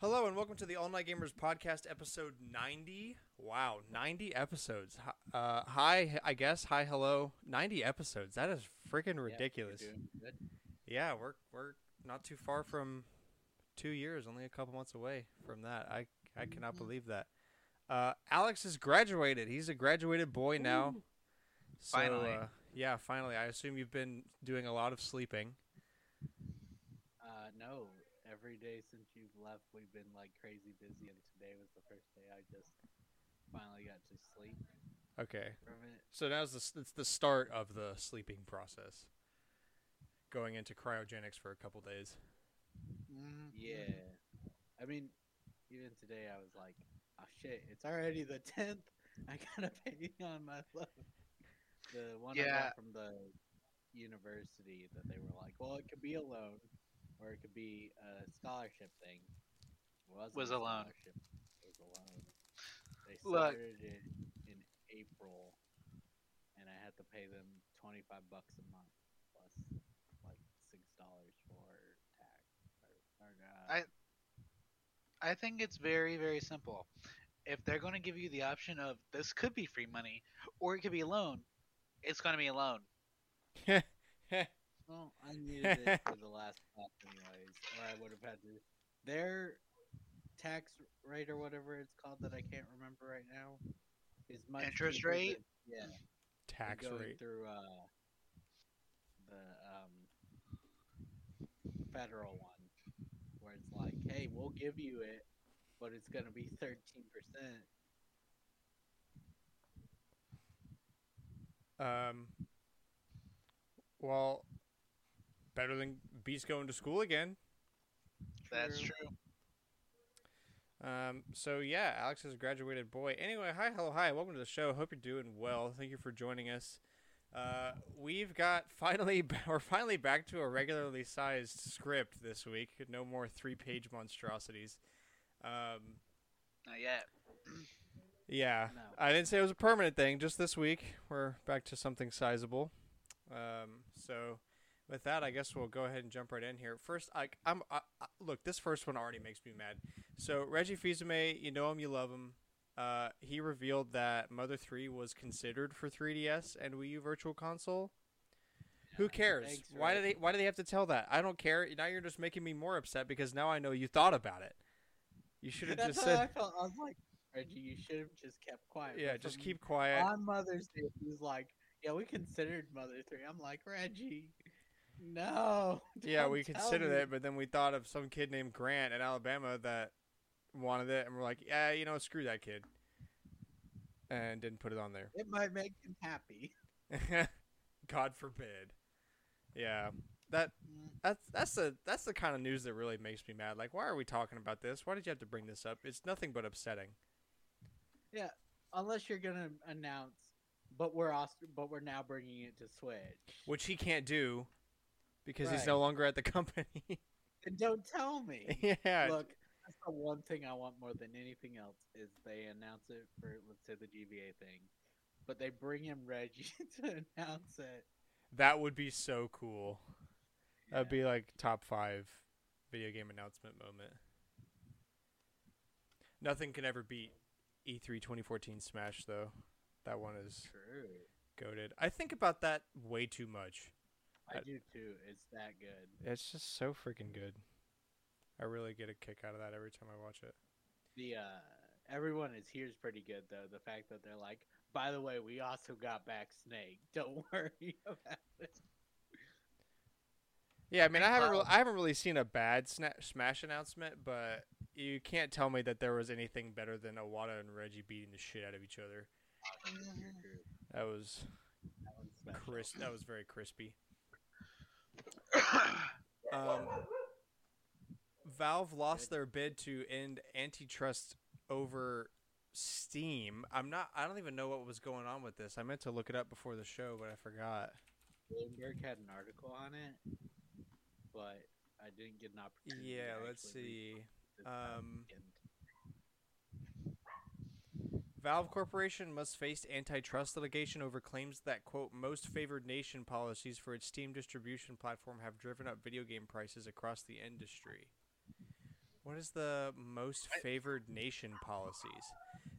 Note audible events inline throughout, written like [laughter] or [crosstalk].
Hello and welcome to the All Night Gamers podcast, episode 90. Wow, 90 episodes. Hi- Uh, hi, I guess. Hi, hello. 90 episodes. That is freaking ridiculous. Yeah, you're doing good. Yeah, we're we're not too far from two years. Only a couple months away from that. I I cannot Mhm. believe that. Uh, Alex has graduated. He's a graduated boy now. So, Finally. Uh, yeah, finally. I assume you've been doing a lot of sleeping. Uh, no, every day since you've left, we've been like crazy busy, and today was the first day I just finally got to sleep Okay. from it. So now's the it's the start of the sleeping process. Going into cryogenics for a couple days. Yeah, I mean, even today I was like, oh shit, it's already the [laughs] tenth. I gotta [laughs] pay on my loan. The one I got from the university that they were like, well, it could be a loan, or it could be a scholarship thing. It wasn't Was a loan. It was a loan. They started it in April, and I had to pay them twenty five bucks a month plus like six dollars for tax. Or, or, uh, I- I think it's very, very simple. If they're going to give you the option of this could be free money or it could be a loan, it's going to be a loan. [laughs] Well, I needed it for the last class anyways, or I would have had to. Their tax rate or whatever it's called that I can't remember right now is much Interest rate? than- yeah, Tax going rate. through uh, the um, federal one, where it's like, hey, we'll give you it, but it's gonna be thirteen percent. Um. Well, better than Beast going to school again. That's true. Um. So yeah, Alex is a graduated boy. Anyway, hi, hello, hi, welcome to the show. Hope you're doing well. Thank you for joining us. Uh, we've got [laughs] finally we're finally back to a regularly sized script this week. No more three-page monstrosities. Um. Not yet. [clears throat] Yeah, No. I didn't say it was a permanent thing. Just this week, we're back to something sizable. Um, so, with that, I guess we'll go ahead and jump right in here. First, I, I'm I, I, look. This first one already makes me mad. So Reggie Fils-Aimé, you know him, you love him. Uh, he revealed that Mother Three was considered for 3DS and Wii U Virtual Console. Who cares? Thanks, why do they Why do they have to tell that? I don't care. Now you're just making me more upset because now I know you thought about it. You [laughs] should have just how I said, felt. I was like, Reggie, you should have just kept quiet. "Yeah, But just keep quiet." On Mother's Day, he's like, yeah, we considered Mother 3. I'm like, Reggie, no. [laughs] Yeah, we considered me." it, but then we thought of some kid named Grant in Alabama that wanted it, and we're like, yeah, you know, screw that kid, and didn't put it on there. It might make him happy. [laughs] God forbid. Yeah, that Mm, that's that's the that's the kind of news that really makes me mad. Like, why are we talking about this? Why did you have to bring this up? It's nothing but upsetting. Unless you're gonna announce, but we're also, but we're now bringing it to Switch. Which he can't do because he's no longer at the company. [laughs] And don't tell me. yeah. Look, that's the one thing I want more than anything else is they announce it for let's say the GBA thing, but they bring in Reggie [laughs] to announce it. That would be so cool. That'd be like top five video game announcement moment. Nothing can ever beat E3 2014 Smash though. That one is True. goaded. I think about that way too much. I I- do too. It's that good. It's just so freaking good. I really get a kick out of that every time I watch it. The uh everyone is here's pretty good though. The fact that they're like, by the way, we also got back Snake. [laughs] Don't worry about it. Yeah, I mean, I haven't really, I haven't really seen a bad sna- Smash announcement, but you can't tell me that there was anything better than Iwata and Reggie beating the shit out of each other. That was That one's special. crisp. That was very crispy. Um, Valve lost their bid to end antitrust over Steam. I'm not. I don't even know what was going on with this. I meant to look it up before the show, but I forgot. Bloomberg had an article on it, but I didn't get an opportunity. Yeah, let's see. Um. Valve Corporation must face antitrust litigation over claims that quote most favored nation policies for its Steam distribution platform have driven up video game prices across the industry. What is the most favored nation policies?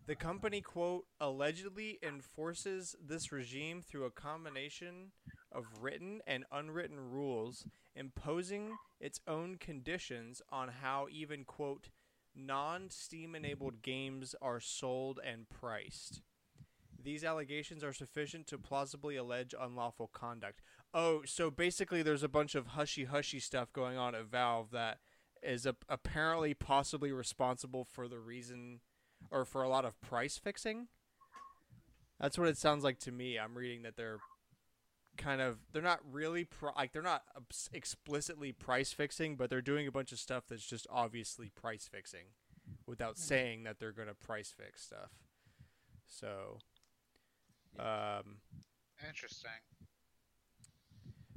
The company quote allegedly enforces this regime through a combination of written and unwritten rules imposing its own conditions on how even quote non Steam enabled games are sold and priced. These allegations are sufficient to plausibly allege unlawful conduct. Oh, so basically, there's a bunch of hushy hushy stuff going on at Valve that is a- apparently possibly responsible for the reason or for a lot of price fixing. That's what it sounds like to me. I'm reading that they're kind of they're not really pri- like they're not explicitly price fixing, but they're doing a bunch of stuff that's just obviously price fixing without saying that they're going to price fix stuff. So um Interesting.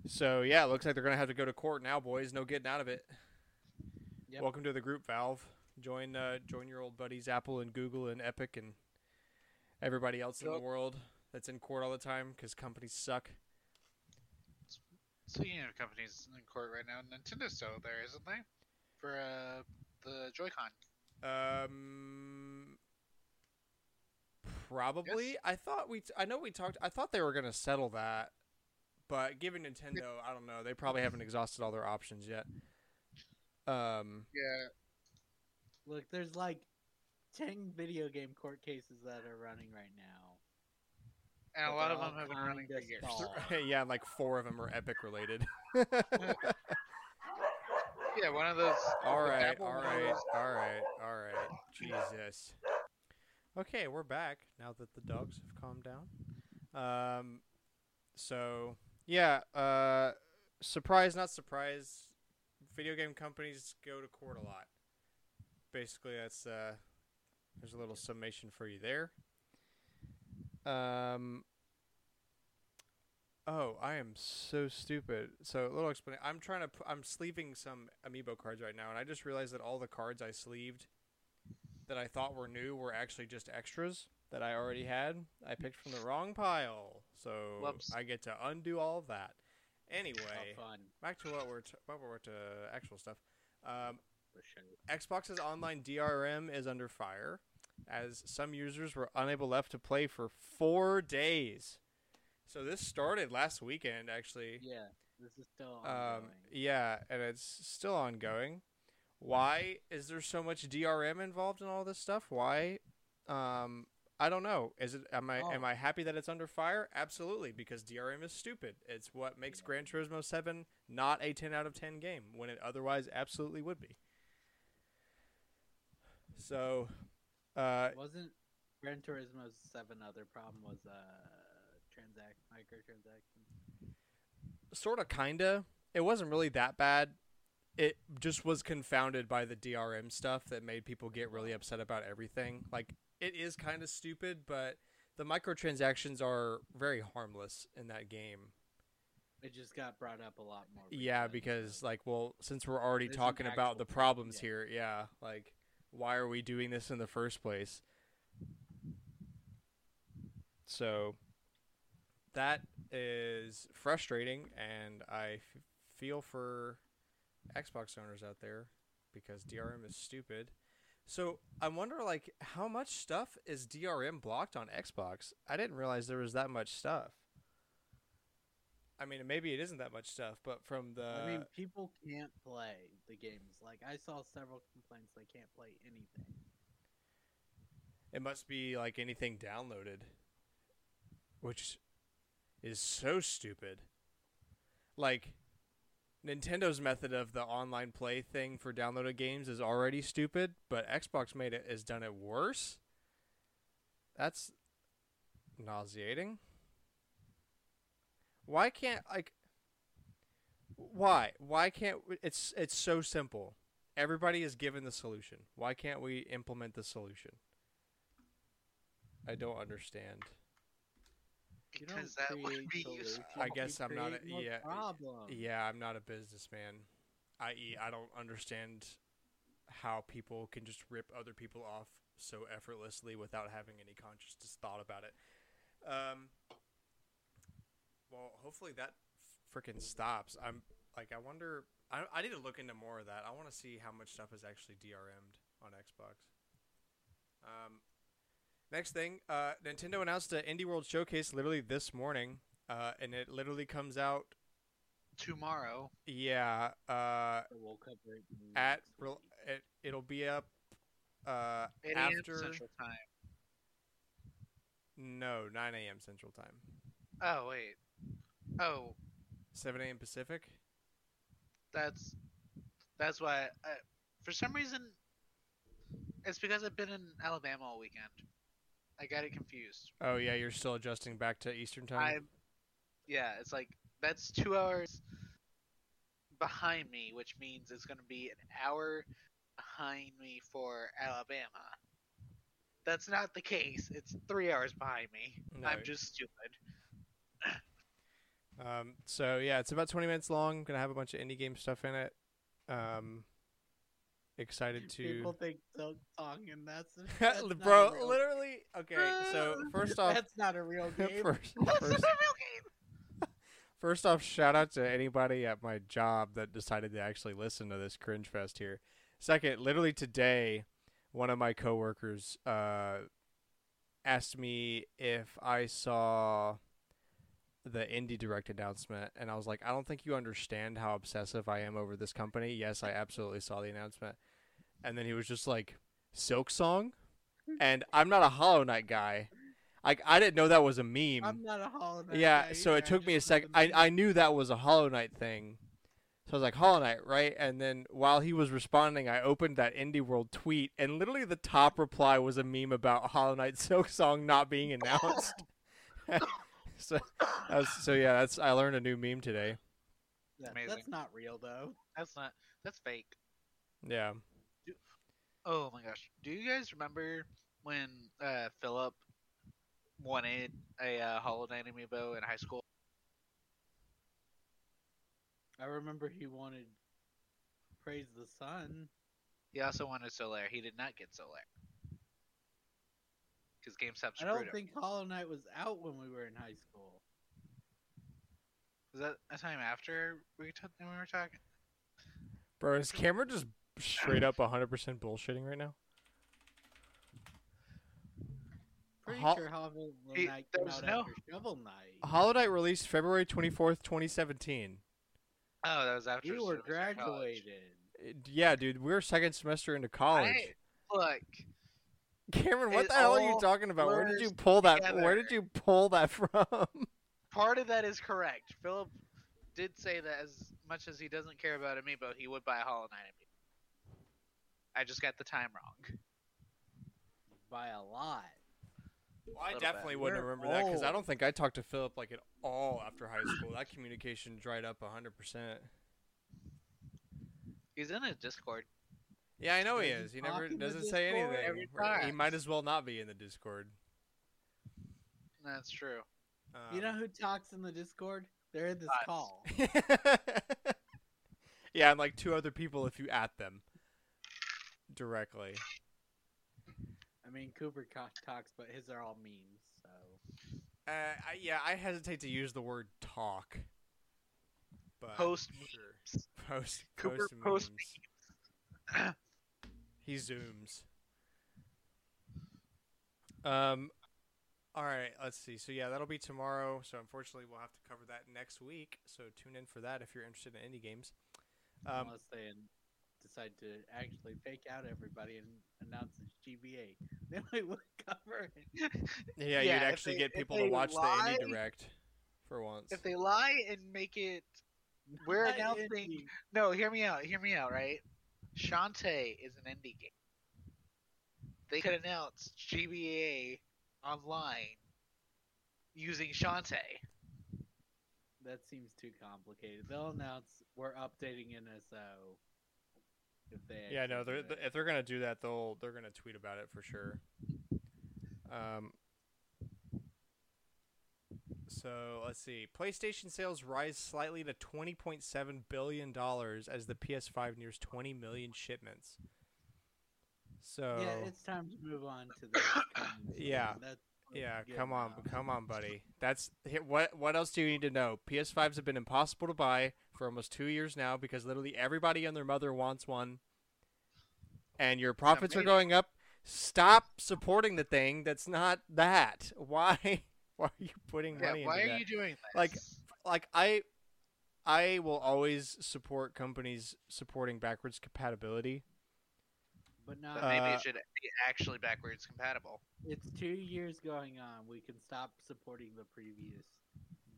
so yeah, it looks like they're going to have to go to court now, boys. No getting out of it. Yep. Welcome to the group, Valve. Join uh, join your old buddies Apple and Google and Epic and everybody else in the world that's in court all the time because companies suck. Speaking of companies in court right now, Nintendo's still there, isn't they? For uh, the Joy-Con. Um, probably. I thought we. T- I know we talked. I thought they were gonna settle that, but given Nintendo, I don't know. They probably haven't exhausted all their options yet. Um. Yeah. Look, there's like ten video game court cases that are running right now. And a lot of them have been running for kinda years. [laughs] yeah, like four of them are Epic related. [laughs] Yeah, one of those. [laughs] all the right, Apple all one right, was- all right, all right. Jesus. Okay, we're back now that the dogs have calmed down. Um, so yeah, uh, surprise, not surprise. Video game companies go to court a lot. Basically, that's uh, there's a little summation for you there. Um. Oh, I am so stupid. So a little explanation. I'm trying to. P- I'm sleeving some amiibo cards right now, and I just realized that all the cards I sleeved that I thought were new were actually just extras that I already had. I picked from the wrong pile, so Whoops. I get to undo all of that. Anyway, back to what we're t- what we're to actual stuff. Um, Xbox's online DRM is under fire, as some users were unable left to play for four days. So this started last weekend, actually. Yeah, this is still Um, ongoing. yeah, and it's still ongoing. Why is there so much DRM involved in all this stuff? Why? Um, I don't know. Is it? Am I? Am Oh. I happy that it's under fire? Absolutely, because DRM is stupid. It's what makes Yeah. Gran Turismo Seven not a ten out of ten game when it otherwise absolutely would be. So, uh, Wasn't Gran Turismo's seven other problem was uh transact microtransactions? sort of, kinda. It wasn't really that bad. It just was confounded by the DRM stuff that made people get really upset about everything. Like it is kind of stupid, but the microtransactions are very harmless in that game. It just got brought up a lot more. Yeah, because like, well, since we're already There's talking about the problems here, yeah, like why are we doing this in the first place? So that is frustrating, and I f- feel for Xbox owners out there because DRM is stupid. So I wonder, like, how much stuff is DRM blocked on Xbox? I didn't realize there was that much stuff. I mean, maybe it isn't that much stuff, but from the I mean, people can't play the games. Like I saw several complaints they can't play anything. It must be like anything downloaded, which is so stupid. Like Nintendo's method of the online play thing for downloaded games is already stupid, but Xbox made it has done it worse. That's nauseating. Why can't like why? Why can't we, it's it's so simple. Everybody is given the solution. Why can't we implement the solution? I don't understand. You don't Because that would create be useful. I you guess I'm not a- create yeah, Problem. Yeah, I'm not a businessman. I.e., I don't understand how people can just rip other people off so effortlessly without having any conscious thought about it. Um, well, hopefully that freaking stops. I'm like, I wonder. I, I need to look into more of that. I want to see how much stuff is actually DRM'd on Xbox. Um, next thing, uh, Nintendo announced an Indie World Showcase literally this morning, uh, and it literally comes out. Tomorrow. Yeah, uh, So we'll cover it at re- it, it'll be up. Uh, after Central Time. no 9 a.m. Central Time, Oh wait. Oh, 7 a.m. Pacific. that's that's why. I, for some reason, it's because I've been in Alabama all weekend. I got it confused. Oh yeah, you're still adjusting back to Eastern time. I'm, yeah, it's like that's two hours behind me, which means it's going to be an hour behind me for Alabama. That's not the case. It's three hours behind me. No. I'm just stupid. Um, so yeah, it's about 20 minutes long. Gonna have a bunch of indie game stuff in it. Um, excited to. People think Silk Song and that's, [laughs] that's Bro, real- literally. Okay, so [laughs] first off, that's not a real [laughs] game. first, That's first, real game. first off, shout out to anybody at my job that decided to actually listen to this cringe fest here. Second, literally today, one of my coworkers uh, asked me if I saw the indie direct announcement, and I was like, I don't think you understand how obsessive I am over this company. Yes, I absolutely saw the announcement, and then he was just like, "Silksong," [laughs] and I'm not a Hollow Knight guy. Like I didn't know that was a meme. I'm not a Hollow Knight Yeah, guy so it took me a second. I. I knew that was a Hollow Knight thing. So I was like, Hollow Knight, right? And then while he was responding, I opened that Indie World tweet, and literally the top reply was a meme about Hollow Knight Silksong not being announced. [laughs] [laughs] [laughs] so, was, so yeah, that's I learned a new meme today. Yeah, Amazing. That's not real though. That's not. That's fake. Yeah. Oh my gosh. Do you guys remember when uh, Philip wanted a uh, Hollow Knight amiibo in high school? I remember he wanted Praise the Sun. He also wanted Solaire. He did not get Solaire. Because GameStop I screwed don't him. think Hollow Knight was out when we were in high school. Was that a time after we, t- we were talking? Bro, is camera just straight up 100% bullshitting right now? Pretty Hol- sure Hollow He- Knight there came out no- after Shovel Knight. Hollow Knight released February 24th, 2017. Oh, that was after You were semester in college. graduated. Uh, Yeah, dude, we're second semester into college. I, look, Cameron, what the hell are you talking about? Where did you pull that? Where did you pull that [laughs] from? part of that is correct. Philip did say that as much as he doesn't care about amiibo, he would buy a Hollow Knight amiibo. I just got the time wrong. By a lot. Well, I definitely bit. wouldn't We're remember that because I don't think I talked to Philip like at all after high school. That communication dried up hundred percent. He's in a Discord. Yeah, I know he he is. He never doesn't say anything. every Right, He might as well not be in the Discord. That's true. Um, you know who talks in the Discord? They're in this Us. call. [laughs] yeah, and like two other people if you at them directly. I mean, Cooper talks, but his are all memes. So Uh, I, yeah, I hesitate to use the word talk. But Post sure. Post Cooper post post memes. [laughs] [laughs] He zooms. Um, all right. Let's see. So yeah, that'll be tomorrow. So unfortunately, we'll have to cover that next week. So tune in for that if you're interested in indie games. Um, unless they n- decide to actually fake out everybody and announce it's GBA, then we would cover it. yeah, [laughs] Yeah, you'd actually they- get people to watch lie- the indie direct for once. If they lie and make it We're announcing- No, hear me out. Hear me out, right? Shantae is an indie game. They could announce GBA online using Shantae. That seems too complicated. They'll announce we're updating NSO. If they yeah, no, they're, do th- it. if they're gonna do that, they'll they're gonna tweet about it for sure. Um. So let's see. PlayStation sales rise slightly to twenty point seven billion dollars as the PS5 nears twenty million shipments. So Yeah, it's time to move on to the. [coughs] Yeah. Yeah, come on, now. come on, buddy. That's what. What else do you need to know? PS5s have been impossible to buy for almost two years now because literally everybody and their mother wants one, and your profits are going up. Stop supporting the thing that's not that. [laughs] Why? Why are you putting Yeah, money why into are that? you doing this? Like, like I, I will always support companies supporting backwards compatibility. But not. but maybe Uh, it should be actually backwards compatible. it's two years going on. We can stop supporting the previous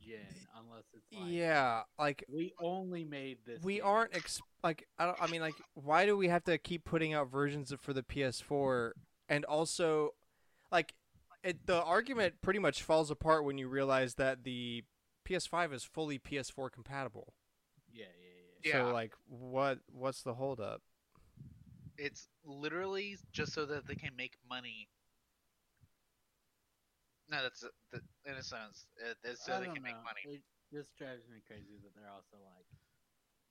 gen unless it's like yeah, like we only made this. we game. aren't ex- like I don't I mean like why do we have to keep putting out versions of, for the PS4 and also like it the argument pretty much falls apart when you realize that the PS5 is fully PS4 compatible. Yeah, yeah, yeah. Yeah. So like what what's the holdup? It's literally just so that they can make money. No, that's the, in a sense. It's so I they can know. make money. It just drives me crazy that they're also like,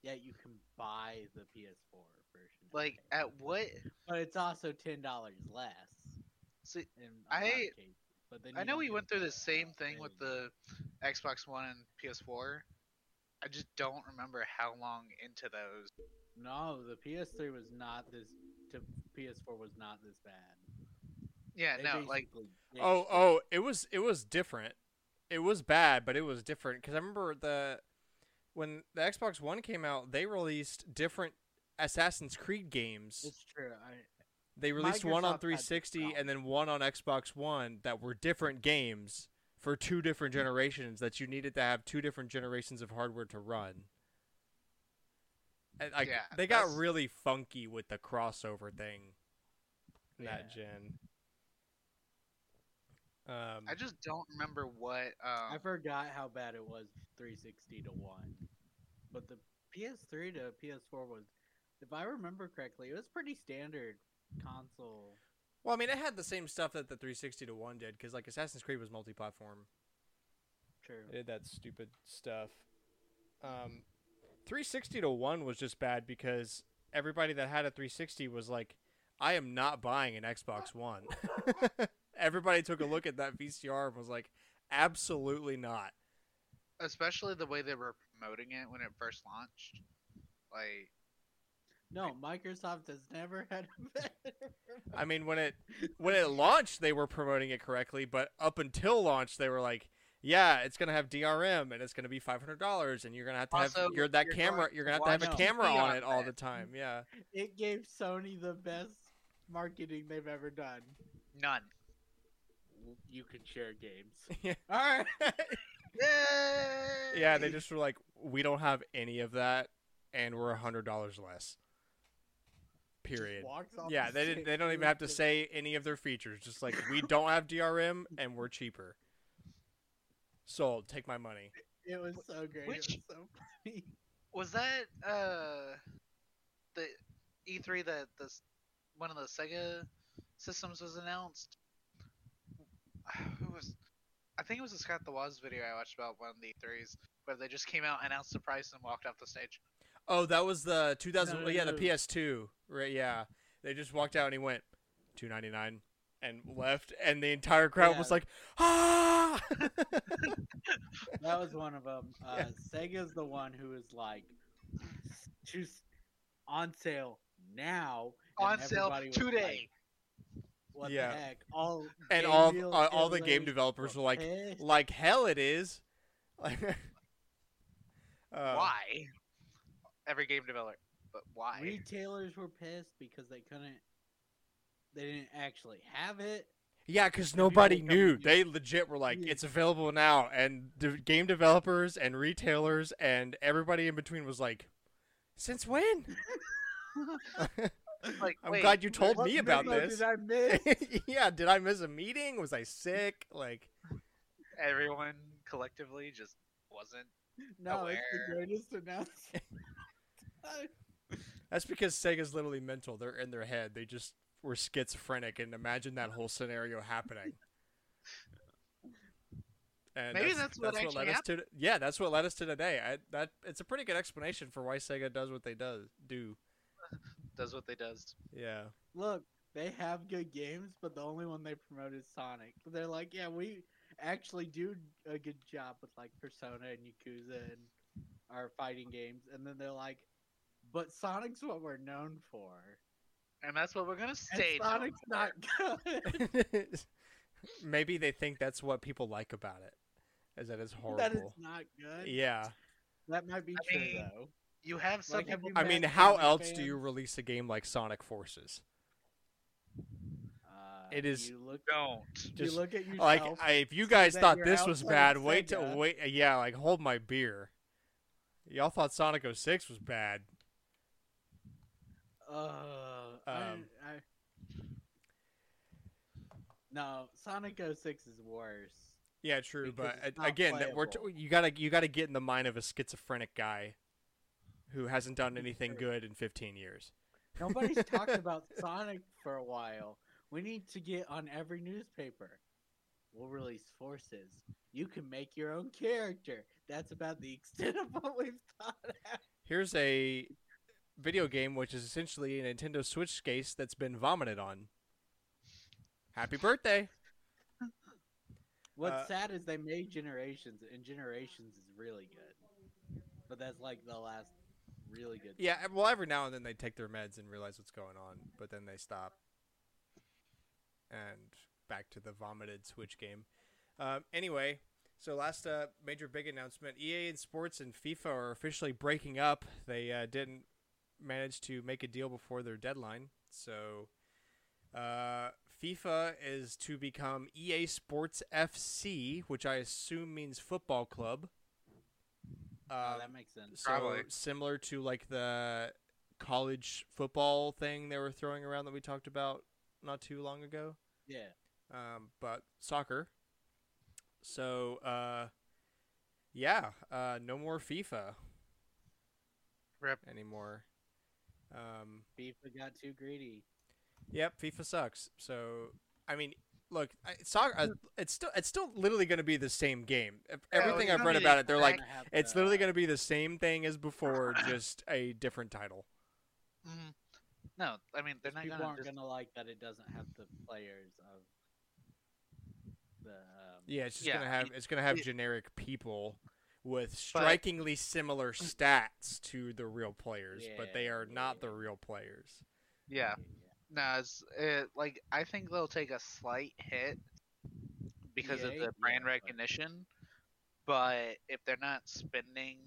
yeah, you can buy the PS4 version. Like at what? but it's also ten dollars less. See, In a lot of I- cases. But then I know we went through the the same thing with the Xbox One and PS4. I just don't remember how long into those. No, the PS3 was not this. To PS4 was not this bad. Yeah, They no, like Oh, oh, it was it was different. It was bad, but it was different because I remember the when the Xbox One came out, they released different Assassin's Creed games. It's true. I, They released one on Microsoft had this 360 and then one on Xbox One that were different games for two different generations that you needed to have two different generations of hardware to run. And, like, Yeah, they got that's- really funky with the crossover thing in that Yeah. gen. Um, I just don't remember what. Um, I forgot how bad it was 360 to 1. But the PS3 to PS4 was, if I remember correctly, it was pretty standard console. Well, I mean, it had the same stuff that the 360 to one did, because like Assassin's Creed was multi-platform. True. It did that stupid stuff. Um, 360 to one was just bad because everybody that had a 360 was like, "I am not buying an Xbox One." [laughs] everybody took a look at that VCR and was like, "Absolutely not." especially the way they were promoting it when it first launched. Like, No, Microsoft has never had a better. I mean, when it when it launched, they were promoting it correctly, but up until launch, they were like, "Yeah, it's gonna have DRM and it's gonna be five hundred dollars, and you're gonna have to have Also, your that you're camera. You're gonna have to have a camera on on it all the time." Yeah. It gave Sony the best marketing they've ever done. none. You can share games. [laughs] Yeah. All right. [laughs] Yay! Yeah, they just were like, we don't have any of that, and we're a hundred dollars less. Period. Yeah, the they didn't. They don't [laughs] even have to say any of their features. Just like we don't have DRM and we're cheaper. Sold. Take my money. It was so great. Which- It was so funny. Was that uh the E3 that this one of the Sega systems was announced? [sighs] Who was? I think it was a Scott the Woz video I watched about one of the E3s, where they just came out, announced the price, and walked off the stage. Oh, that was the 2000. No, no, yeah, the. PS2. Right. Yeah. They just walked out and he went two ninety nine and left, and the entire crowd Yeah. was like, ah. [laughs] That was one of them. Uh, Sega's the one who is like, choose on sale now. On sale today. like, what Yeah. the heck? All And all- deal- all- all the game developers developers were like, like hell it is. [laughs] Uh, why? Every game developer, but why? retailers were pissed because they couldn't. They didn't actually have it. Yeah, because nobody knew. They legit were like, Yeah. "It's available now," and the game developers and retailers and everybody in between was like, "Since when?" [laughs] like, I'm wait, glad you told me about this. Did I miss? [laughs] yeah, did I miss a meeting? Was I sick? Like, everyone collectively just wasn't. no, it's the greatest announcement. [laughs] [laughs] that's because Sega's literally mental. They're in their head. They just were schizophrenic and imagine that whole scenario happening. [laughs] And Maybe that's, that's what led actually us to. Yeah, that's what led us to today. I, that it's a pretty good explanation for why Sega does what they does do. [laughs] Does what they does. Yeah. Look, they have good games, but the only one they promote is Sonic. They're like, yeah, we actually do a good job with like Persona and Yakuza and our fighting games, and then they're like, but Sonic's what we're known for. And that's what we're gonna And stay. known Sonic's for. not [laughs] good. Maybe they think that's what people like about it, is that it's horrible. that is not good. yeah. That might be I true mean, though. You have some Like, have people. you I mean, how Sonic else do you release a game like Sonic Forces? Uh, it is- You look, don't. Just you look at yourself. Like, I, if you guys thought this was bad, wait till Sega. wait. Yeah, like hold my beer. Y'all thought Sonic 06 was bad. Uh, I, Um, I, no, Sonic 06 is worse. Yeah, true. But again, that we're t- you gotta you gotta get in the mind of a schizophrenic guy who hasn't done anything good in 15 years. Nobody's talked [laughs] about Sonic for a while. We need to get on every newspaper. We'll release forces. You can make your own character. That's about the extent of what we've thought. out. Here's a video game which is essentially a Nintendo Switch case that's been vomited on. Happy birthday! What's Uh, sad is they made Generations, and Generations is really good. But that's like the last really good. Yeah, well, every now and then they take their meds and realize what's going on, but then they stop. And back to the vomited Switch game. Um, anyway, so last uh, major big announcement: EA and Sports and FIFA are officially breaking up. They uh, didn't manage to make a deal before their deadline, so uh, FIFA is to become EA Sports FC, which I assume means football club. Oh, Um, that makes sense. so Probably. similar to like the college football thing they were throwing around that we talked about not too long ago. Yeah. Um, but soccer. So uh, yeah, uh, no more FIFA Rip. anymore. Um, FIFA got too greedy. yep, FIFA sucks. So I mean, look, I, soccer. Uh, it's still it's still literally going to be the same game. Everything well, I've read about it, they're like, Gonna it's to, literally going to be the same thing as before, [laughs] just a different title. Mhm. No, I mean they're not people gonna. aren't Just, gonna like that it doesn't have the players of the. Um, Yeah, it's just Yeah, gonna I have mean, it's gonna have it- generic people with strikingly similar stats to the real players, but they are not the real players. yeah, no, it's it, like I think they'll take a slight hit because of the brand Yeah, but- recognition, but if they're not spending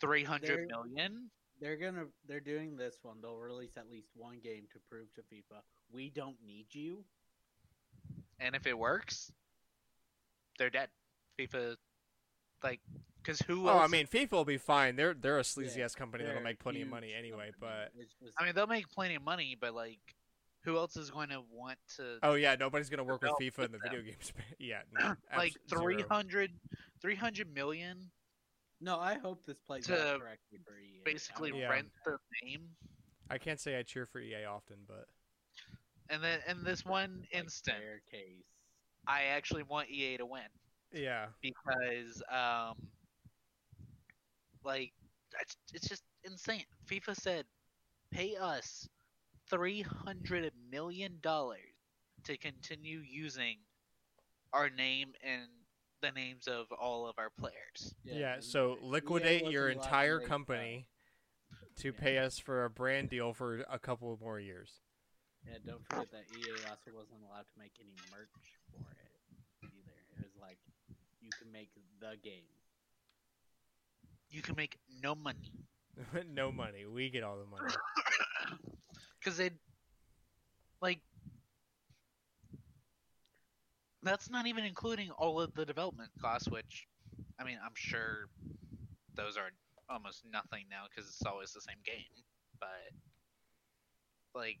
three hundred They're- million, They're gonna. They're doing this one. They'll release at least one game to prove to FIFA we don't need you. and if it works, they're dead. FIFA, like, because who Oh, else? I mean, FIFA will be fine. They're they're a sleazy Yeah, ass company that'll make plenty of money anyway. company. But just, I mean, they'll make plenty of money, but like, who else is going to want to? oh yeah, nobody's gonna work with Develop FIFA in the with video games. [laughs] yeah, no, [clears throat] like abs- zero. 300, 300 million no, I hope this plays out correctly for EA. Basically Yeah. rent the name. I can't say I cheer for EA often, but And then in this one like instant, their case. I actually want EA to win yeah, because, um, like, it's, it's just insane. FIFA said, pay us three hundred million dollars to continue using our name and the names of all of our players. yeah. and so liquidate wasn't your entire make, company to yeah. pay us for a brand deal for a couple more years. Yeah, don't forget that EA also wasn't allowed to make any merch for it either. It was like you can make the game. You can make no money. [laughs] no money. We get all the money. [coughs] because they like that's not even including all of the development costs which i mean i'm sure those are almost nothing now because it's always the same game but like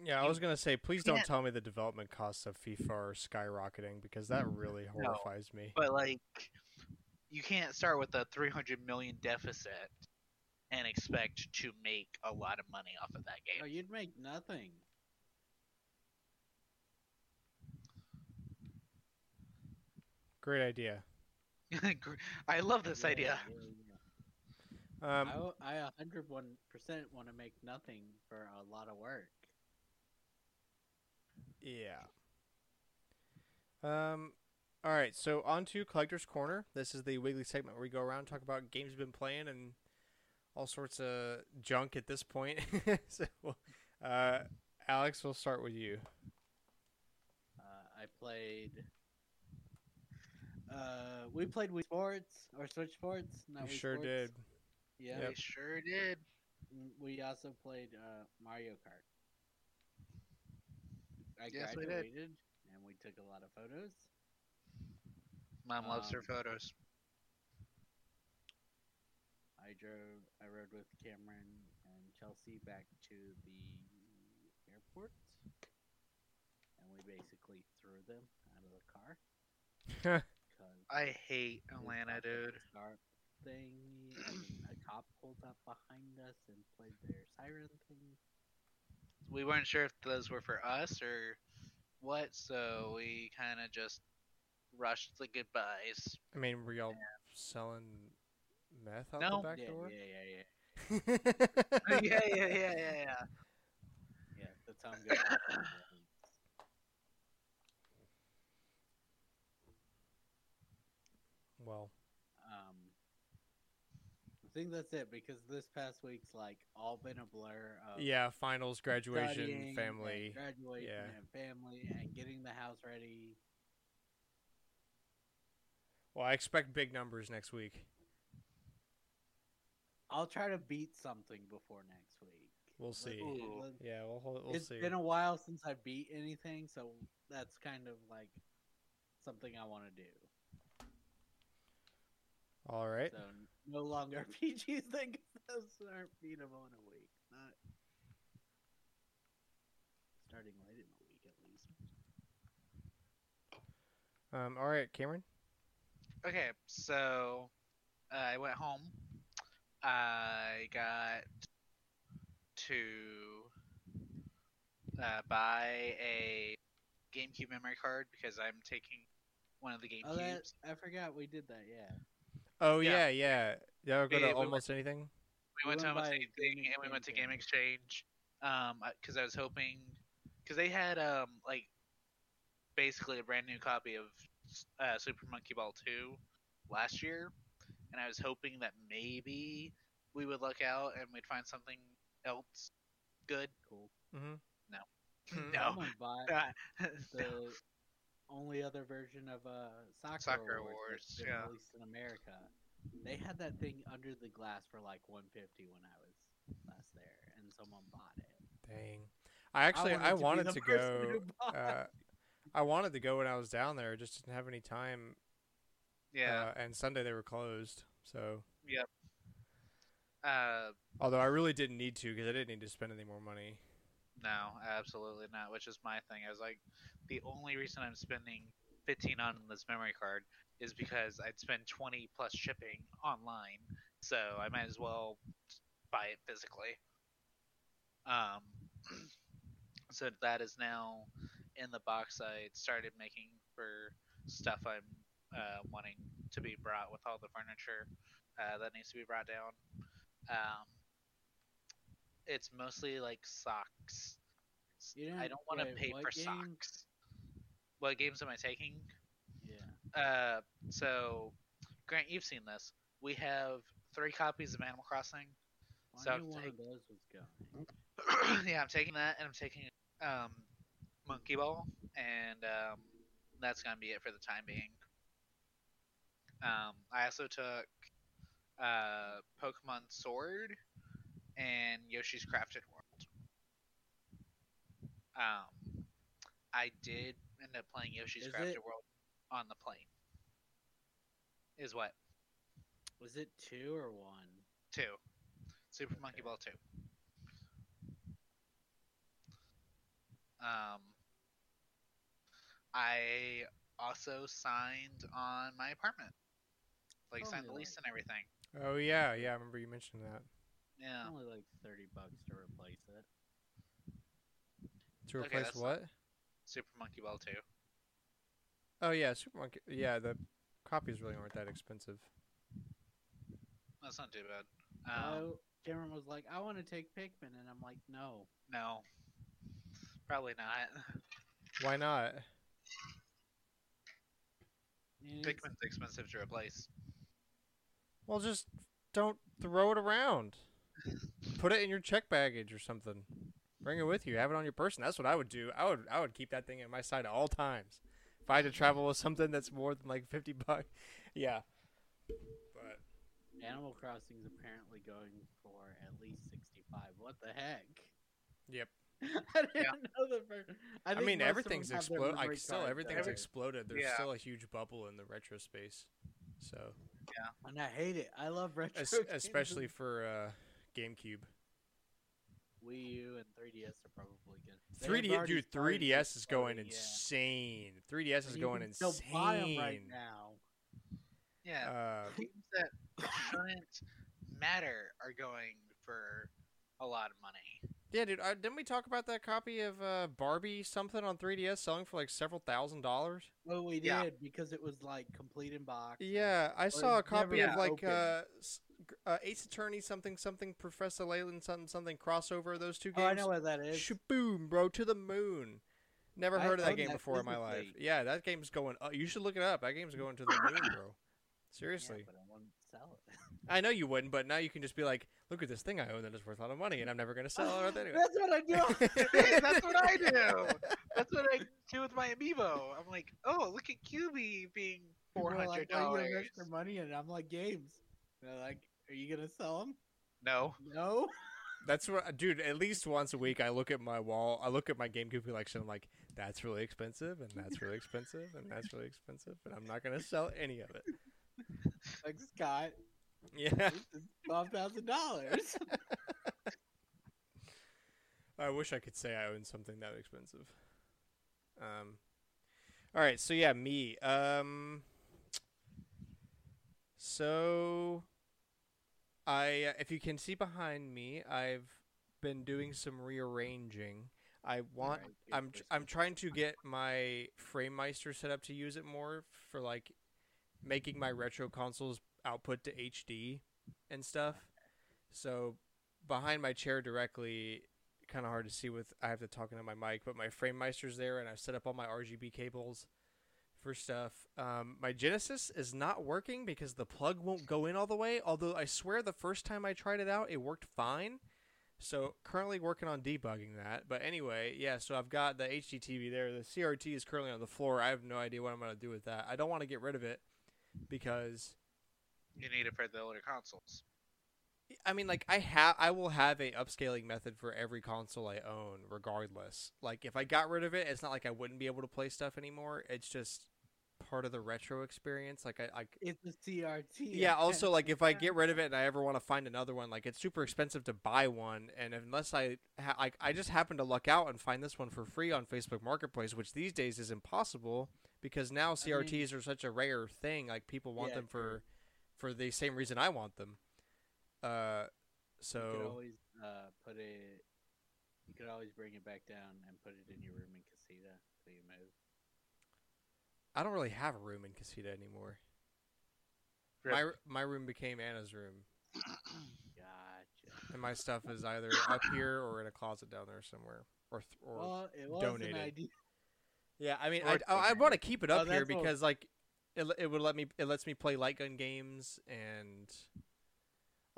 Yeah, I was gonna say, please don't can't- tell me the development costs of FIFA are skyrocketing because that really horrifies me. but like you can't start with a 300 million deficit and expect to make a lot of money off of that game. Oh, game you'd make nothing. Great idea. [laughs] i love this Yeah, idea yeah, yeah. Um, I, I a hundred one percent want to make nothing for a lot of work. Yeah. Um. All right. So on to collector's corner. This is the weekly segment where we go around and talk about games we've been playing and all sorts of junk at this point. [laughs] so, uh, Alex, we'll start with you. Uh, I played. Uh, we played Wii Sports or Switch Sports. Not You Wii sure Sports. did. Yeah. Yep. We sure did. Mm, We also played uh, Mario Kart. I Yes, we did. and we took a lot of photos. Mom loves her Um, photos. I drove. I rode with Cameron and Chelsea back to the airport, and we basically threw them out of the car. [laughs] I hate Atlanta, stopped at the dude. Start thing, and a cop pulled up behind us and played their siren thing. We weren't sure if those were for us or what, so we kind of just rushed the goodbyes. I mean, were y'all selling meth out No. the back yeah, door? yeah, yeah, yeah, [laughs] [laughs] yeah, yeah, yeah, yeah, yeah. yeah. That's how I'm well, I think that's it because this past week's like all been a blur of yeah. Finals, graduation, studying and family. graduation yeah. and family and getting the house ready. Well, I expect big numbers next week. I'll try to beat something before next week. We'll see. Ooh. Yeah, we'll hold- we'll it's see. It's been a while since I beat anything, so that's kind of like something I want to do. All right. So no longer PG thing 'cause those aren't beatable in a week. Not starting late in the week at least. Um. All right, Cameron. Okay, so uh, I went home. I got to uh, buy a GameCube memory card because I'm taking one of the Oh, that GameCubes. I forgot we did that. Yeah. Oh Yeah. yeah, yeah. Yeah, go Yeah, to we went- almost anything. we went we to went almost anything, and we went to Game. Exchange. Um, because I was hoping, because they had um like basically a brand new copy of uh, Super Monkey Ball 2 last year, and I was hoping that maybe we would look out and we'd find something else good. Cool. Mm-hmm. No. [laughs] [laughs] Someone bought [laughs] the only other version of uh, Soccer, Soccer Wars, Wars, that's been yeah. released in America. They had that thing under the glass for like 150 when I was last there, and someone bought it. Dang. I actually I wanted wanted to, to, be the person go. Uh, I wanted to go when I was down there. Just didn't have any time. yeah. Uh, and Sunday they were closed. So Uh, although I really didn't need to because I didn't need to spend any more money. No, absolutely not. Which is my thing. I was like, the only reason I'm spending 15 on this memory card is because I'd spend 20 plus shipping online, so I might as well buy it physically. Um, [clears throat] so that is now in the box I started making for stuff I'm uh, wanting to be brought with all the furniture uh, that needs to be brought down. Um, it's mostly like socks. You I don't want to pay for game? socks. What games am I taking? Yeah. Uh, so Grant, you've seen this. We have three copies of Animal Crossing. I So one take- of those was going. [coughs] yeah, I'm taking that, and I'm taking um, Monkey Ball, and um, that's gonna be it for the time being. Um, I also took uh, Pokemon Sword and Yoshi's Crafted World. Um, I did end up playing Yoshi's Is Crafted it- World on the plane. Is what Was it two or one? two? Super Monkey Ball two. Um, I also signed on my apartment, like Oh, signed the lease and everything. Oh yeah, yeah. I remember you mentioned that. Yeah, Only like thirty bucks to replace it. To Okay, replace that's what? Super Monkey Ball two. Oh yeah, Super Monkey. Yeah, the copies really aren't that expensive. That's not too bad. Um, Oh, Cameron was like, "I want to take Pikmin," and I'm like, "No." no, probably not. Why not? It's- Pikmin's expensive to replace. Well, just don't throw it around. Put it in your check baggage or something. Bring it with you. Have it on your person. That's what I would do. I would I would keep that thing at my side at all times. If I had to travel with something that's more than like fifty bucks, [laughs] yeah. But Animal Crossing is apparently going for at least sixty-five. What the heck? Yep. [laughs] I didn't know the first. I, I, mean, everything's them have their exploded. Like still, everything's already. exploded. There's Yeah. still a huge bubble in the retro space. So, Yeah, and I hate it. I love retro, es- [laughs] games. especially for uh, GameCube. Wii U and 3DS are probably good. They 3D, dude, 3DS is going exploding, yeah. insane. 3DS is And you going can still buy 'em right now. Yeah, Uh, games that shouldn't matter are going for a lot of money. Yeah, dude. Uh, didn't we talk about that copy of uh, Barbie something on 3DS selling for like several thousand dollars? Well, we did Yeah. because it was like complete in box. Yeah, I saw a it's never copy of been like opened. Uh, s- g- Ace Attorney something something Professor Layton something something crossover those two games. Oh, I know what that is. Shaboom, bro, to the moon. Never I heard of that game that before in my life. physically. Yeah, that game's going. Uh, you should look it up. That game's going to the [laughs] moon, bro. Seriously. Yeah, but I wouldn't sell it. [laughs] I know you wouldn't, but now you can just be like, look at this thing I own that is worth a lot of money, and I'm never gonna sell it anyway. That's what I do. [laughs] Hey, that's what I do. That's what I do with my amiibo. I'm like, oh, look at QB being four hundred People are hundred like, dollars. invest money in it?" I'm like, games. They're like, are you gonna sell them? No, No. That's what, dude. At least once a week, I look at my wall. I look at my GameCube collection. I'm like, that's really expensive, and that's really expensive, and that's really expensive, and I'm not gonna sell any of it. [laughs] Like Scott, Yeah, twelve thousand dollars. [laughs] I wish I could say I own something that expensive. Um, all right, so yeah, me. Um, so I, uh, if you can see behind me, I've been doing some rearranging. I want. Alright, I'm tr- I'm trying to get my FrameMeister set up to use it more for like making my retro consoles output to HD and stuff. So behind my chair directly, kind of hard to see with I have to talk into my mic, but my FrameMeister's there and I've set up all my RGB cables for stuff. Um, my Genesis is not working because the plug won't go in all the way. Although I swear the first time I tried it out, it worked fine. So currently working on debugging that. But anyway, yeah. So I've got the HDTV there. The CRT is currently on the floor. I have no idea what I'm gonna do with that. I don't want to get rid of it because you need it for the older consoles. I mean, like I have, I will have a upscaling method for every console I own, regardless. Like if I got rid of it, it's not like I wouldn't be able to play stuff anymore. It's just part of the retro experience. Like I, like it's a CRT. yeah. Also, like if I get rid of it and I ever want to find another one, like it's super expensive to buy one, and unless I, ha- like I just happen to luck out and find this one for free on Facebook Marketplace, which these days is impossible because now CRTs are such a rare thing. Like people want Yeah, them for, for the same reason I want them. Uh, so you could always uh, put it. You could always bring it back down and put it in your room in Casita till you move. I don't really have a room in Casita anymore. Rip. My my room became Anna's room, Gotcha. and my stuff is either up here or in a closet down there somewhere, or th- or Well, it was donated. an idea. yeah. I mean, or I I, I want to keep it Oh, up here that's all- because like it it would let me it lets me play light gun games and.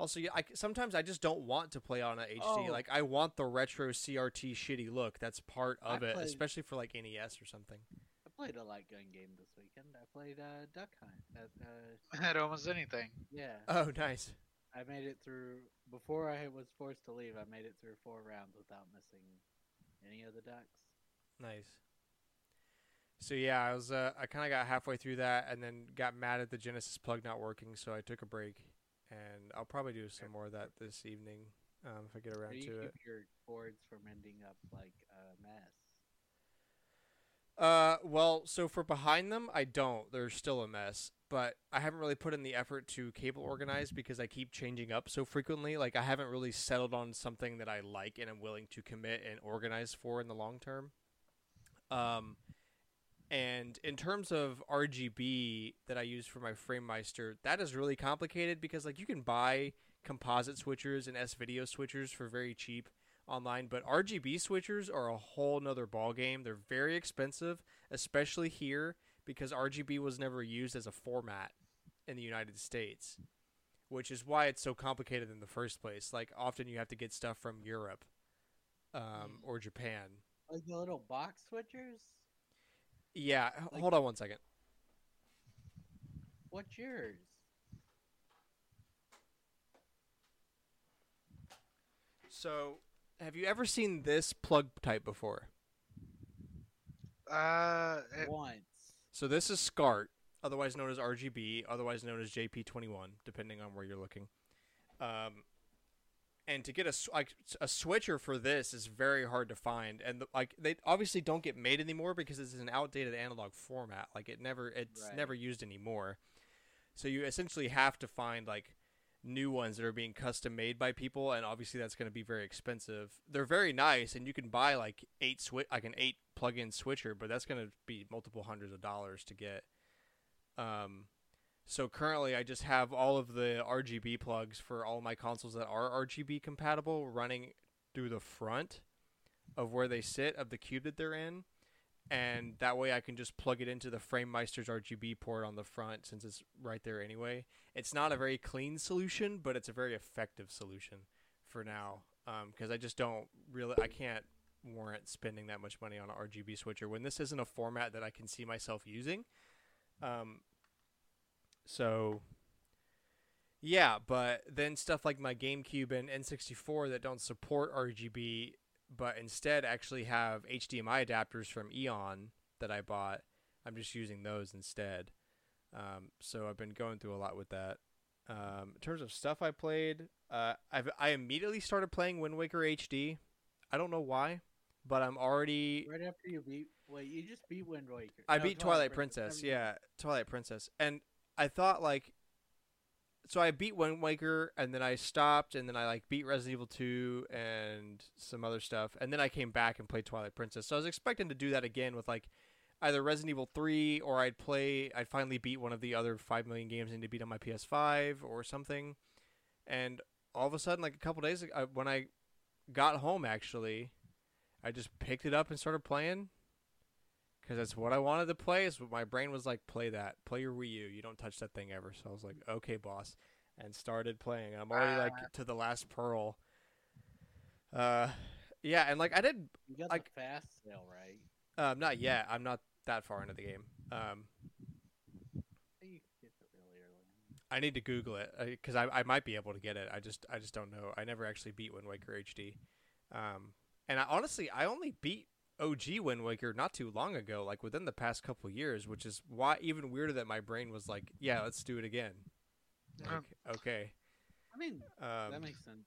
Also, yeah, I, sometimes I just don't want to play on a HD. Oh. Like I want the retro CRT shitty look. That's part I of it, played- especially for like NES or something. I played a light gun game this weekend. I played uh, Duck Hunt. At, uh, [laughs] At almost anything. yeah, Oh, nice. I made it through. Before I was forced to leave, I made it through four rounds without missing any of the ducks. Nice. So yeah, I was uh, I kind of got halfway through that and then got mad at the Genesis plug not working, so I took a break, and I'll probably do some more of that this evening um, if I get around do you to keep it. your boards from ending up like a mess? Uh, well, so for behind them, I don't. They're still a mess, but I haven't really put in the effort to cable organize because I keep changing up so frequently. Like I haven't really settled on something that I like and am willing to commit and organize for in the long term. Um, and in terms of RGB that I use for my FrameMeister, that is really complicated because like you can buy composite switchers and S video switchers for very cheap online, but RGB switchers are a whole nother ball game. They're very expensive, especially here because RGB was never used as a format in the United States, which is why it's so complicated in the first place. Like often you have to get stuff from Europe um, or Japan. Like the little box switchers. Yeah, Like- hold on one second. What's yours? So, have you ever seen this plug type before? Uh, it- Once. So this is SCART, otherwise known as RGB, otherwise known as JP21, depending on where you're looking. Um, and to get a like a switcher for this is very hard to find, and the, like they obviously don't get made anymore because it's an outdated analog format. Like it never, it's Right. never used anymore. So you essentially have to find like new ones that are being custom made by people, and obviously that's going to be very expensive. They're very nice, and you can buy like eight switch, like an eight plug-in switcher, but that's going to be multiple hundreds of dollars to get. Um, so currently, I just have all of the RGB plugs for all my consoles that are RGB compatible running through the front of where they sit of the cube that they're in, and that way I can just plug it into the FrameMeister's RGB port on the front since it's right there anyway. It's not a very clean solution, but it's a very effective solution for now because I just don't really I can't warrant spending that much money on an RGB switcher when this isn't a format that I can see myself using. Um, so yeah, but then stuff like my GameCube and N64 that don't support RGB but instead actually have HDMI adapters from Eon that I bought. I'm just using those instead. Um, so I've been going through a lot with that. Um, in terms of stuff I played, uh, I've I immediately started playing Wind Waker HD. I don't know why, but I'm already Right after you beat. Wait, you just beat Wind Waker. I No, beat Twilight Princess. Never mind. Yeah, Twilight Princess. And I thought like so I beat Wind Waker and then I stopped and then I like beat Resident Evil 2 and some other stuff and then I came back and played Twilight Princess. So I was expecting to do that again with like either Resident Evil 3 or I'd play I'd finally beat one of the other 5 million games I need to beat on my PS5 or something. And all of a sudden like a couple days ago, when I got home actually I just picked it up and started playing because that's what I wanted to play. Is what my brain was like, play that, play your Wii U. You don't touch that thing ever. So I was like, okay, boss, and started playing. I'm already like Ah. to the last pearl. Uh, yeah, and like I did, You got like- the fast sail, right? um, not yet. I'm not that far into the game. Um, I you get it really early. I need to Google it because I I might be able to get it. I just I just don't know. I never actually beat Wind Waker HD. Um, and I honestly I only beat OG Wind Waker not too long ago, like within the past couple years, which is why even weirder that my brain was like, yeah, let's do it again. Like, okay. I mean, that Um, makes sense.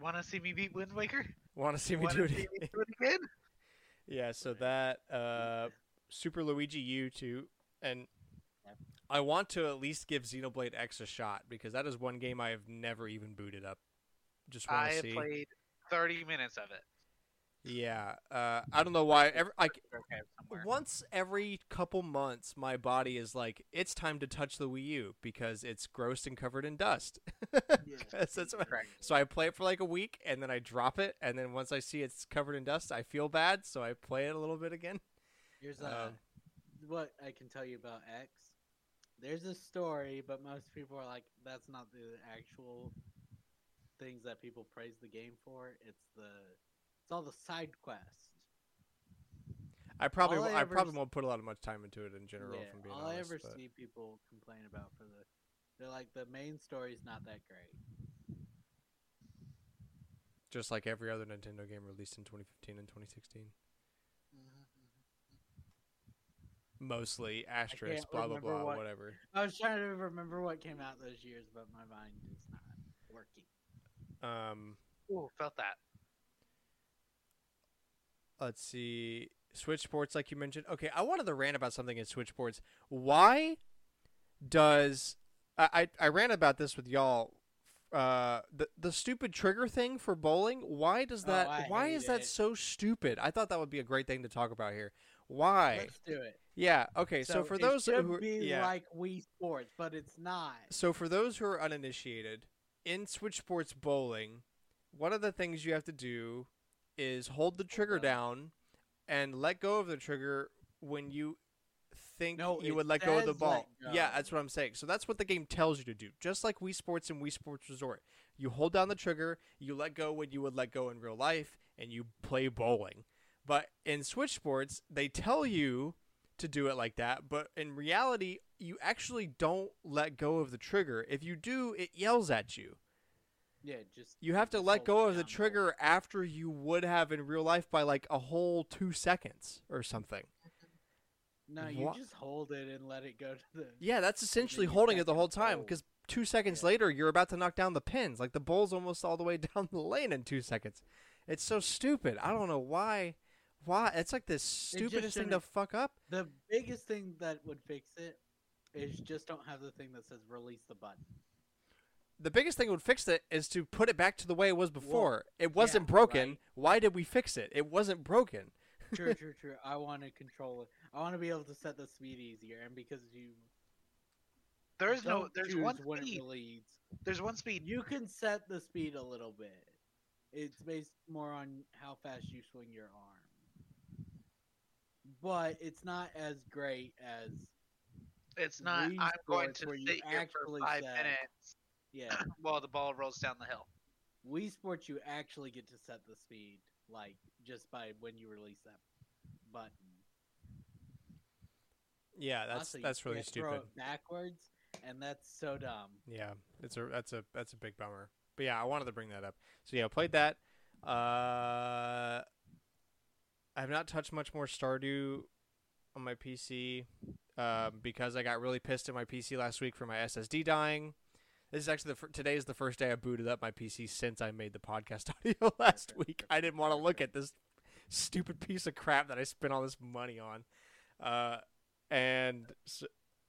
Want to see me beat Wind Waker? want to see me do it? see me again? do it again? [laughs] yeah. So that uh, Super Luigi U two, and Yep. I want to at least give Xenoblade X a shot because that is one game I have never even booted up. Just want I to have see. played 30 minutes of it. Yeah, uh, I don't know why. Every, like once every couple months, my body is like, it's time to touch the Wii U because it's gross and covered in dust. That's- [laughs] that's what- so I play it for like a week and then I drop it, and then once I see it's covered in dust, I feel bad, so I play it a little bit again. Here's uh, Um, what I can tell you about X. There's a story, but most people are like, that's not the actual things that people praise the game for. It's the, it's all the side quests. I probably, All I I, probably s- won't put a lot of much time into it in general. yeah, from being all I honest, ever but- see people complain about for the, they're like the main story's not that great. just like every other Nintendo game released in 2015 and 2016. Mostly asterisk, blah blah blah, what- whatever. I was trying to remember what came out those years, but my mind is not working. Um, Ooh, felt that. Let's see switch sports like you mentioned. Okay i wanted to rant about something in switch sports why does i i, I ran about this with y'all uh the the stupid trigger thing for bowling? Why does Oh, that I why is that so stupid? I thought that would be a great thing to talk about here. Why? Let's do it. yeah okay so, for it those who be yeah. like Wii Sports, but it's not. so for those who are uninitiated, in Switch Sports Bowling, one of the things you have to do is hold the trigger down and let go of the trigger when you think No, you would let go of the ball. Yeah, that's what I'm saying. So that's what the game tells you to do. Just like Wii Sports and Wii Sports Resort. You hold down the trigger, you let go when you would let go in real life, and you play bowling. But in Switch Sports, they tell you to do it like that, but in reality, you actually don't let go of the trigger. If you do, it yells at you. Yeah, just You have to let go of the trigger after you would have in real life by like a whole two seconds or something. No, you Wha- just hold it and let it go to the. Yeah, that's essentially holding it the whole time because two seconds Yeah. later you're about to knock down the pins. Like the ball's almost all the way [laughs] down the lane in two seconds. It's so stupid. I don't know why. Why? It's like the stupidest thing to fuck up. The biggest thing that would fix it is just don't have the thing that says release the button. The biggest thing that would fix it is to put it back to the way it was before. it wasn't yeah, broken. right. Why did we fix it? It wasn't broken. True, [laughs] true, true. I want to control it. I want to be able to set the speed easier, and because you There is no. There's choose one when it speed. releads, There's one speed. you can set the speed a little bit. It's based more on how fast you swing your arm, but it's not as great as It's not. I'm going to sit here for five set- minutes yeah. [clears throat] while the ball rolls down the hill. Wii Sports, you actually get to set the speed, like just by when you release that button. Yeah, that's Also, you that's really can't throw stupid. it backwards, and that's so dumb. Yeah, it's a that's a that's a big bummer. But yeah, I wanted to bring that up. So yeah, I played that. Uh, I have not touched much more Stardew on my PC um, because I got really pissed at my PC last week for my SSD dying. This is actually the fir- today is the first day I booted up my PC since I made the podcast [laughs] audio [laughs] last week. I didn't want to look at this stupid piece of crap that I spent all this money on. Uh, and s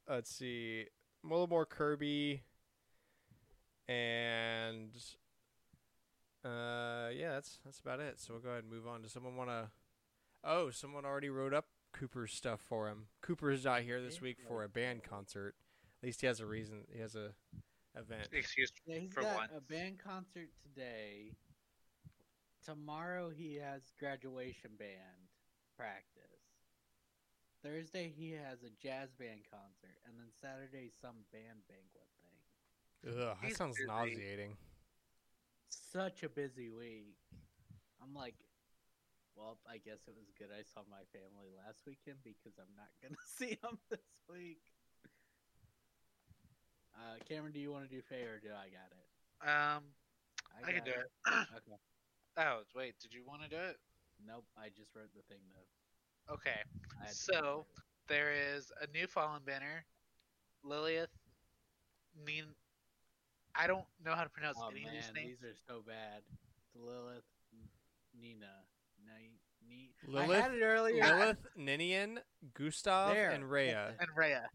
let's see, a little more Kirby, and uh, yeah, that's that's about it. So we'll go ahead and move on. Does someone want to? Oh, someone already wrote up Cooper's stuff for him. Cooper is not here this week for a band concert. At least he has a reason. He has a event. Excuse Yeah, he's For got once. a band concert today. Tomorrow he has graduation band practice. Thursday he has a jazz band concert, and then Saturday some band banquet thing. Ugh, that He's sounds busy. nauseating. Such a busy week. I'm like, well, I guess it was good I saw my family last weekend because I'm not gonna [laughs] see them this week. Uh, Cameron, do you want to do Faye or do I got it? Um, I, can do it. [clears throat] Okay. oh, wait. Did you want to do it? Nope, I just wrote the thing though. Okay. I had to So. There is a new Fallen banner. Lilith. Nin. I don't know how to pronounce oh any man, of these names. these are so bad. Lilith, Nina, Ni- Ni- Lilith, I had it earlier. Lilith, Ninian, Gustav, There. and Rhea. And Rhea.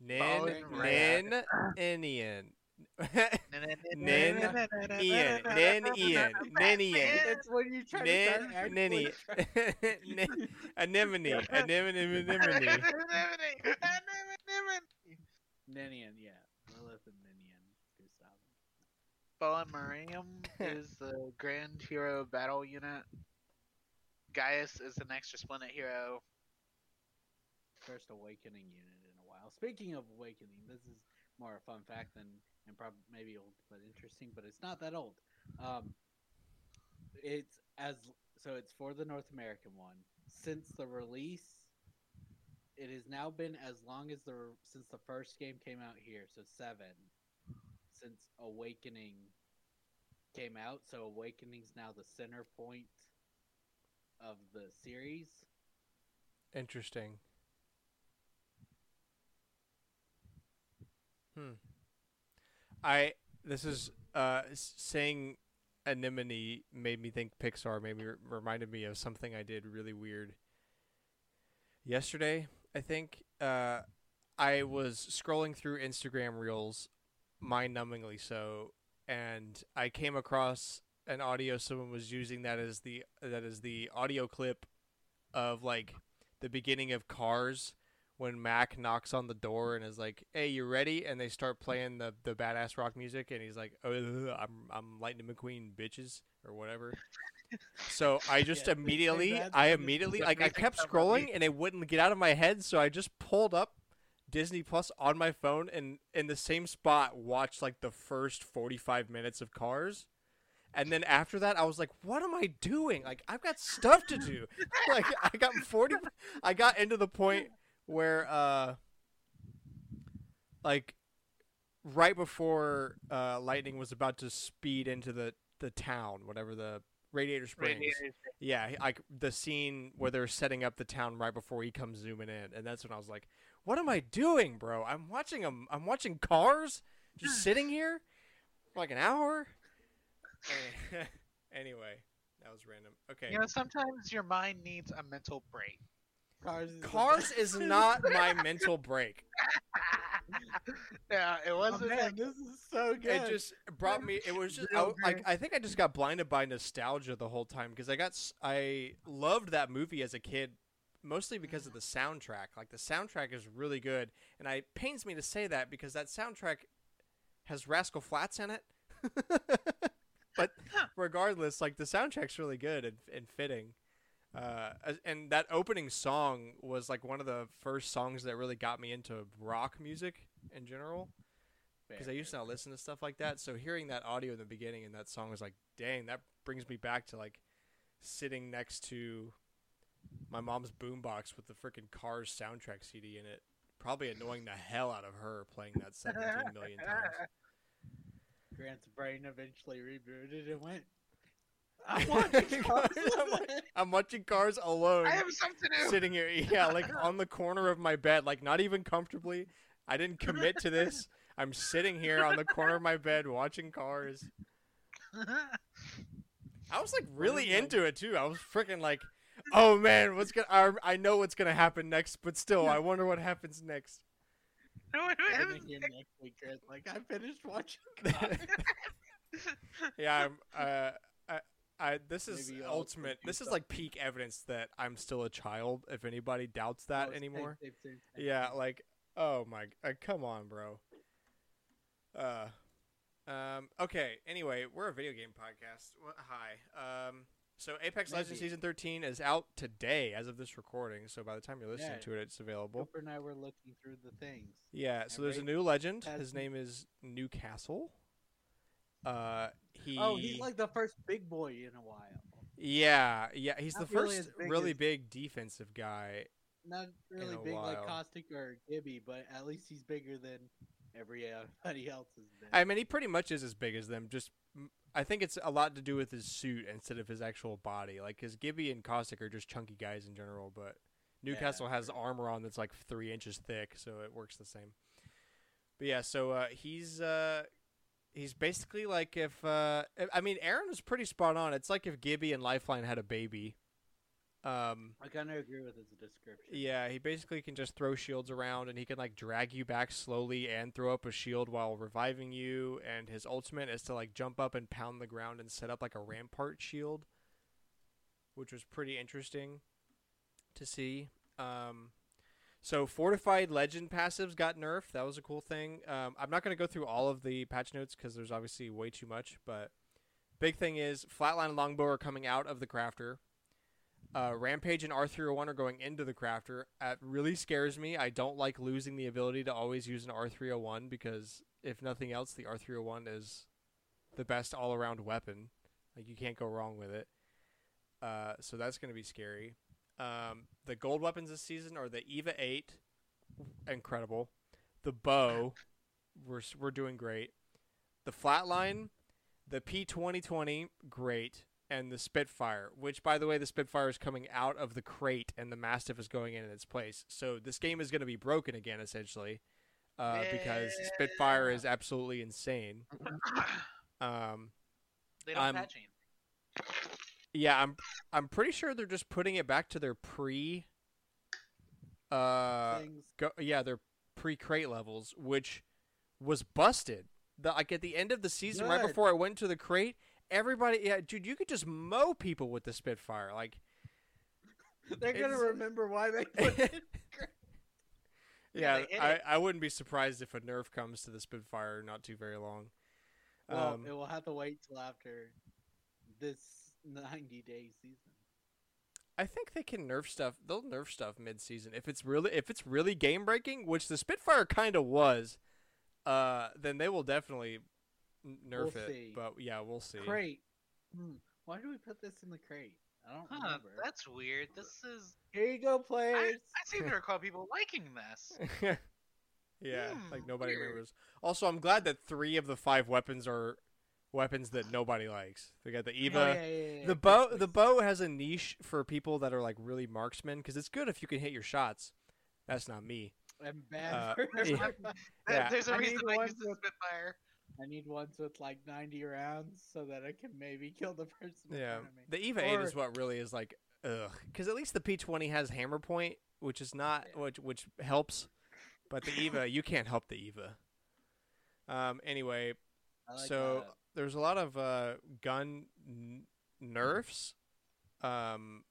Nin, Nin, Inian. Nin, Ian, Nin, Ian, Nin, Ian. It's when you try to start Nin, actually Ninny, trying- Nin- Anemone, Anemone, Anemone. Ninian, yeah. Lilith and Ninian. Gustav. Fallen Mariam is the Grand Hero Battle Unit. Gaius is an extra Splendid Hero. First awakening unit while. Speaking of awakening, this is more a fun fact than and probably maybe old but interesting, but it's not that old. Um, it's as so it's for the North American one. Since the release, it has now been as long as the since the first game came out here, so seven. Since Awakening came out, so Awakening's now the center point of the series. Interesting. Hmm. I this is uh saying anemone made me think Pixar. Maybe reminded me of something I did really weird yesterday. I think uh I was scrolling through Instagram Reels, mind-numbingly so, and I came across an audio someone was using that as the that is the audio clip of like the beginning of Cars when Mack knocks on the door and is like, "Hey, you ready?" and they start playing the the badass rock music, and he's like, "Oh, I'm I'm Lightning McQueen, bitches," or whatever. So I [laughs] just Yeah, immediately, I immediately, [laughs] like, I kept scrolling and it wouldn't get out of my head. So I just pulled up Disney Plus on my phone and in the same spot watched like the first 45 minutes of Cars. And then after that, I was like, "What am I doing? Like, I've got stuff to do." [laughs] like, I got forty. I got into the point where, uh, like, right before uh, Lightning was about to speed into the the town, whatever the Radiator Springs. Radiators. Yeah, like the scene where they're setting up the town right before he comes zooming in, and that's when I was like, "What am I doing, bro? I'm watching them. I'm watching Cars, just [sighs] sitting here for like an hour." [laughs] Anyway, that was random. Okay, You know, sometimes your mind needs a mental break. Cars. Is Cars is not [laughs] my mental break. yeah, it Oh, wasn't. man, this is so good. It just brought me. It was [laughs] just I, like. I think I just got blinded by nostalgia the whole time because I got I loved that movie as a kid, mostly because of mm-hmm. the soundtrack. Like the soundtrack is really good, and I it pains me to say that because that soundtrack has Rascal Flatts in it. [laughs] but regardless, like the soundtrack's really good and, and fitting. Uh, and that opening song was like one of the first songs that really got me into rock music in general because I used to not listen to stuff like that. So hearing that audio in the beginning and that song was like, dang, that brings me back to like sitting next to my mom's boombox with the freaking Cars soundtrack CD in it, probably annoying the hell out of her playing that 17 million [laughs] times. Grant's brain eventually rebooted and went. I'm watching [laughs] Cars. I'm, I'm watching Cars alone, I have something to do. sitting here, [laughs] yeah, like on the corner of my bed, like not even comfortably. I didn't commit to this. I'm sitting here on the corner of my bed watching Cars. [laughs] I was like really into it too. I was freaking like, oh man, what's gonna? I, I know what's gonna happen next, but still, I wonder what happens next. No, it Gonna next week, Like I finished watching. Cars. yeah, I'm. Uh, I, I. This is Maybe ultimate. This is like peak evidence that I'm still a child. If anybody doubts that Oh, anymore, same, same, same. yeah, like, oh my, uh, come on, bro. Uh, um. Okay. Anyway, we're a video game podcast. Well, hi. Um. So Apex Legends season 13 is out today, as of this recording. So by the time you're listening Yeah. to it, it's available. Cooper and I were looking through the things. Yeah. So And there's a new legend. His name is Newcastle. Uh, he. Oh, he's like the first big boy in a while. Yeah, yeah. He's Not the really first big really as- big defensive guy. Not really big like. Caustic or Gibby, but at least he's bigger than everybody [laughs] else. I mean, he pretty much is as big as them. Just, I think it's a lot to do with his suit instead of his actual body. Like, because Gibby and Caustic are just chunky guys in general, but Newcastle has armor on that's like three inches thick, so it works the same. But yeah, so uh, he's uh, he's basically like if uh, I mean, Aaron was pretty spot on. It's like if Gibby and Lifeline had a baby. Um, I kind of agree with his description. Yeah, he basically can just throw shields around and he can like drag you back slowly and throw up a shield while reviving you and his ultimate is to like jump up and pound the ground and set up like a rampart shield, which was pretty interesting to see. Um so fortified legend passives got nerfed. That was a cool thing. Um, I'm not going to go through all of the patch notes because there's obviously way too much. But big thing is flatline and longbow are coming out of the crafter. Uh, Rampage and R301 are going into the crafter. That really scares me. I don't like losing the ability to always use an R301 because, if nothing else, the R301 is the best all around weapon. Like, you can't go wrong with it. Uh, so that's going to be scary. Um, the gold weapons this season are the EVA 8, incredible. The bow, we're, we're doing great. The flatline, the P2020, great and the Spitfire, which by the way, the Spitfire is coming out of the crate and the Mastiff is going in in its place. So this game is going to be broken again, essentially, uh, because Spitfire is absolutely insane. [coughs] Um, they don't I'm- patch anything. Yeah, I'm I'm pretty sure they're just putting it back to their pre. Uh, Things. go yeah, their pre crate levels, which was busted. The like at the end of the season, right before I went to the crate, everybody, yeah, dude, you could just mow people with the Spitfire. Like, [laughs] They're gonna it's- remember why they put it. [laughs] Yeah, I. I wouldn't be surprised if a nerf comes to the Spitfire not too very long. Well, Um, it will have to wait till after this 90 day season. I think they can nerf stuff. They'll nerf stuff mid-season if it's really if it's really game breaking, which the Spitfire kind of was. Uh, then they will definitely nerf We'll it. see. But yeah, we'll see. Crate. Hmm. Why do we put this in the crate? I don't Huh, remember. that's weird. This is. Here you go, players. I seem to recall people liking this. [laughs] yeah, Hmm, like nobody weird. remembers. Also, I'm glad that three of the five weapons are weapons that nobody likes. We got the Oh, Eva. yeah, yeah, yeah, yeah. The Good bow the bow has a niche for people that are like really marksmen because it's good if you can hit your shots. That's not me. and bad uh, for [laughs] [laughs] yeah. There's a I reason I use the Spitfire. I need ones with like 90 rounds so that I can maybe [laughs] kill the person in Yeah, front of me. the Eva Eight is what really is like ugh because at least the P20 has hammer point, which is not Yeah. which which helps, but the Eva you can't help the Eva. Um. Anyway, like so that. There's a lot of uh, gun n- nerfs. Um,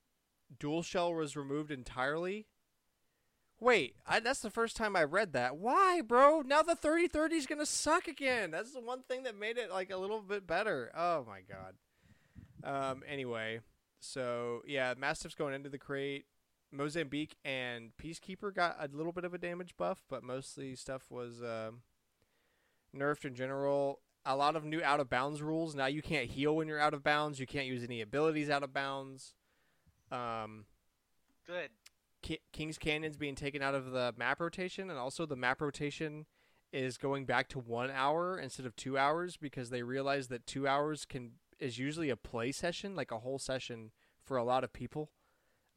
dual shell was removed entirely. Wait, I, that's the first time I read that. Why, bro? Now the 30-30 is gonna suck again. That's the one thing that made it like a little bit better. Oh my god. Um. Anyway, so yeah, Mastiff's going into the crate. Mozambique and Peacekeeper got a little bit of a damage buff, but mostly stuff was um nerfed in general. A lot of new out of bounds rules. Now you can't heal when you're out of bounds. You can't use any abilities out of bounds. Um, Good. Ki- King's Canyon's being taken out of the map rotation, and also the map rotation is going back to one hour instead of two hours because they realize that two hours can is usually a play session, like a whole session for a lot of people.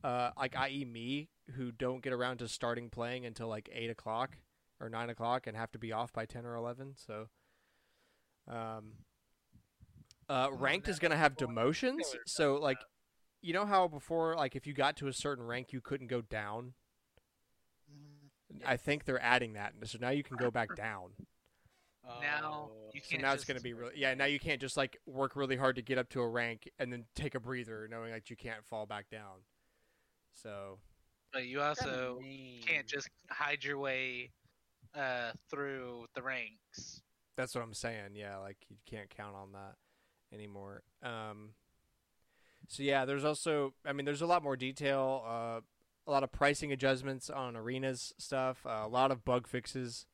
Uh, like i.e. me, who don't get around to starting playing until like eight o'clock or nine o'clock and have to be off by ten or eleven. So, um, uh, Oh, ranked is gonna have demotions. So like, you know how before, like, if you got to a certain rank, you couldn't go down. I think they're adding that, so now you can go back [laughs] down. Now Oh. you can't now it's just- gonna be really, yeah. Now you can't just like work really hard to get up to a rank and then take a breather, knowing that you can't fall back down. So But you also can't just hide your way uh, through the ranks. That's what I'm saying. Yeah, like you can't count on that anymore. Um, so yeah, there's also, I mean, there's a lot more detail, uh, a lot of pricing adjustments on arenas stuff, uh, a lot of bug fixes,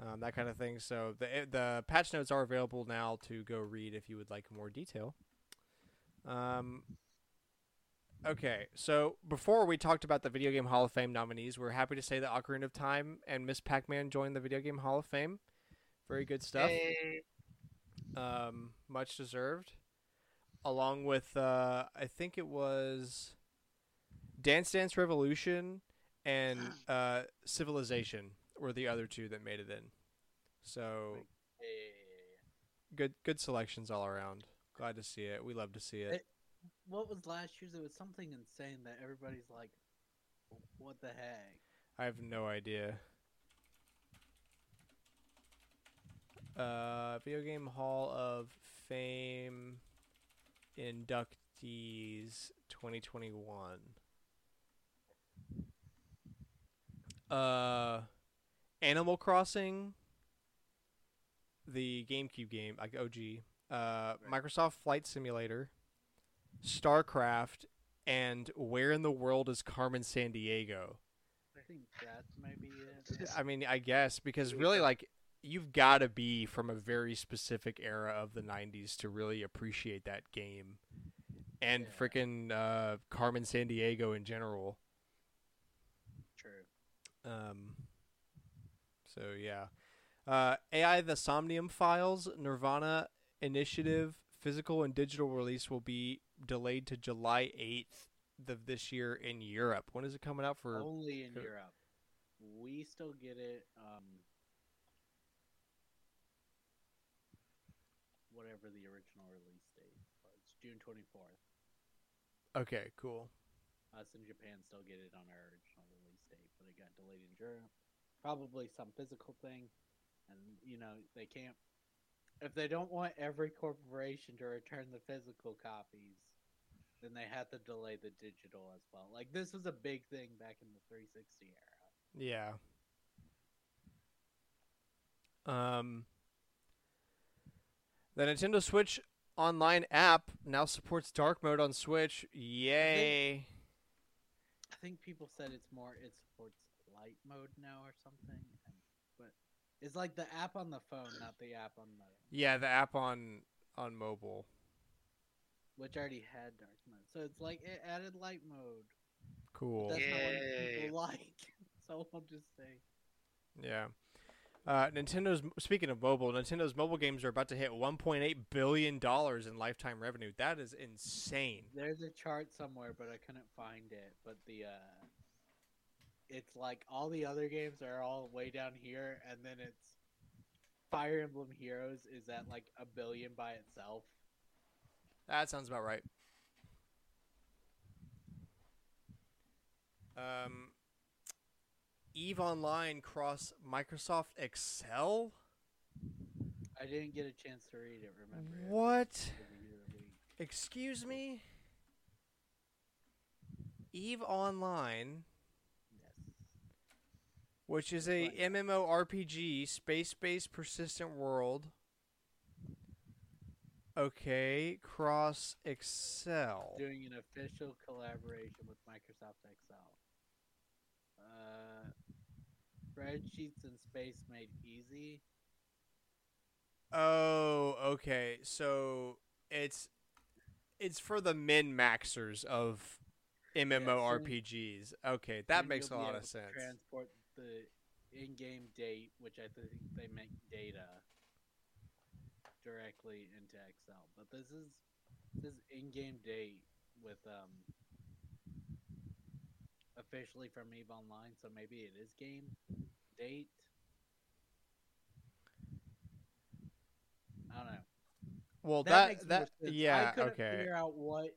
um, that kind of thing. So the the patch notes are available now to go read if you would like more detail. Um, okay, so before we talked about the Video Game Hall of Fame nominees, we're happy to say that Ocarina of Time and Ms. Pac-Man joined the Video Game Hall of Fame. Very good stuff. Hey, Um, much deserved. Along with, uh, I think it was Dance Dance Revolution and [gasps] uh, Civilization were the other two that made it in. So good, good selections all around. Glad to see it. We love to see it. It- What was last year's? It was something insane that everybody's like, "What the heck?" I have no idea. Uh, Video Game Hall of Fame inductees 2021. Uh, Animal Crossing, the GameCube game, like OG. Uh, Microsoft Flight Simulator, StarCraft, and Where in the World is Carmen Sandiego? I think that's maybe it. I mean, I guess because really, [laughs] like, you've got to be from a very specific era of the '90s to really appreciate that game, and Yeah. frickin' uh, Carmen Sandiego in general. True. Um, so yeah, uh, AI the Somnium Files Nirvana Initiative physical and digital release will be delayed to July 8th of this year in Europe. When is it coming out for? Only in Europe. We still get it. Um, whatever the original release date was, June twenty fourth. Okay, cool. Us in Japan still get it on our original release date, but it got delayed in Europe. Probably some physical thing, and you know they can't. If they don't want every corporation to return the physical copies, then they have to delay the digital as well. Like this was a big thing back in the 360 era. Yeah. Um, the Nintendo Switch Online app now supports dark mode on Switch. Yay! I think people said it's more it supports light mode now or something. But it's like the app on the phone, not the app on the Yeah, the app on on mobile. which already had dark mode. So it's like it added light mode. Cool. That's not what people [laughs] like. so I'll just say Yeah. Uh, Nintendo's speaking of mobile, Nintendo's mobile games are about to hit 1.8 billion dollars in lifetime revenue. That is insane. there's a chart somewhere, but I couldn't find it. But the uh, it's like all the other games are all way down here, and then it's Fire Emblem Heroes is at like a billion by itself. That sounds about right. Um, Eve Online cross Microsoft Excel. I didn't get a chance to read it. Remember? What? was the year of week. Excuse me. Eve Online, Yes. which is a. MMORPG, space-based persistent world. Okay, cross Excel. Doing an official collaboration with Microsoft Excel. Uh, spreadsheets in space made easy. Oh, okay. So it's it's for the min maxers of MMORPGs. Okay, that makes a lot of sense. Transport the in-game date, which I think they make data directly into Excel. But this is this is in-game date with um officially from Eve Online, so maybe it is game date. I don't know. Well, That, that that. I yeah, couldn't okay. figure out what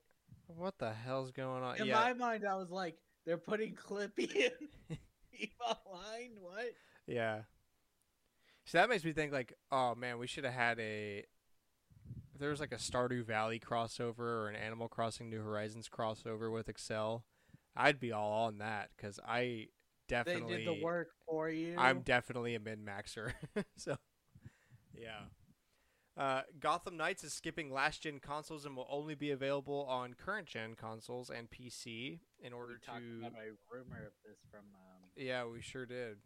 What the hell's going on? In yeah, my mind, I was like, they're putting Clippy [laughs] in Eve Online. What? yeah. So that makes me think like, oh man, we should have had a. If there was like a Stardew Valley crossover or an Animal Crossing New Horizons crossover with Excel, I'd be all on that because I definitely They did the work for you. I'm definitely a min maxer. [laughs] so, yeah. Uh, Gotham Knights is skipping last gen consoles and will only be available on current gen consoles and PC in order to. about a rumor of this from um, Yeah, we sure did.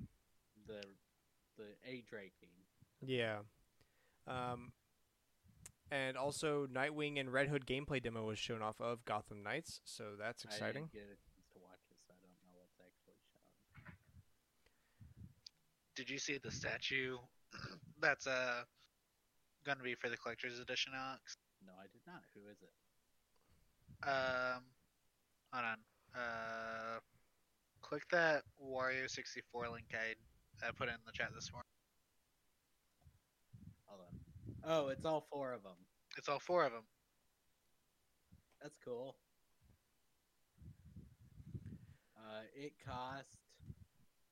the the age rating. Yeah. Um, and also, Nightwing and Red Hood gameplay demo was shown off of Gotham Knights, so that's I exciting. didn't get a chance to watch it, so I don't know what's actually shown. Did you see the statue [clears throat] that's uh gonna be for the collector's edition, Alex? No, I did not. Who is it? Um, hold on. Uh, click that Wario sixty four link I I put in the chat this morning. Hold on. Oh, it's all four of them. It's all four of them. That's cool. Uh, it cost.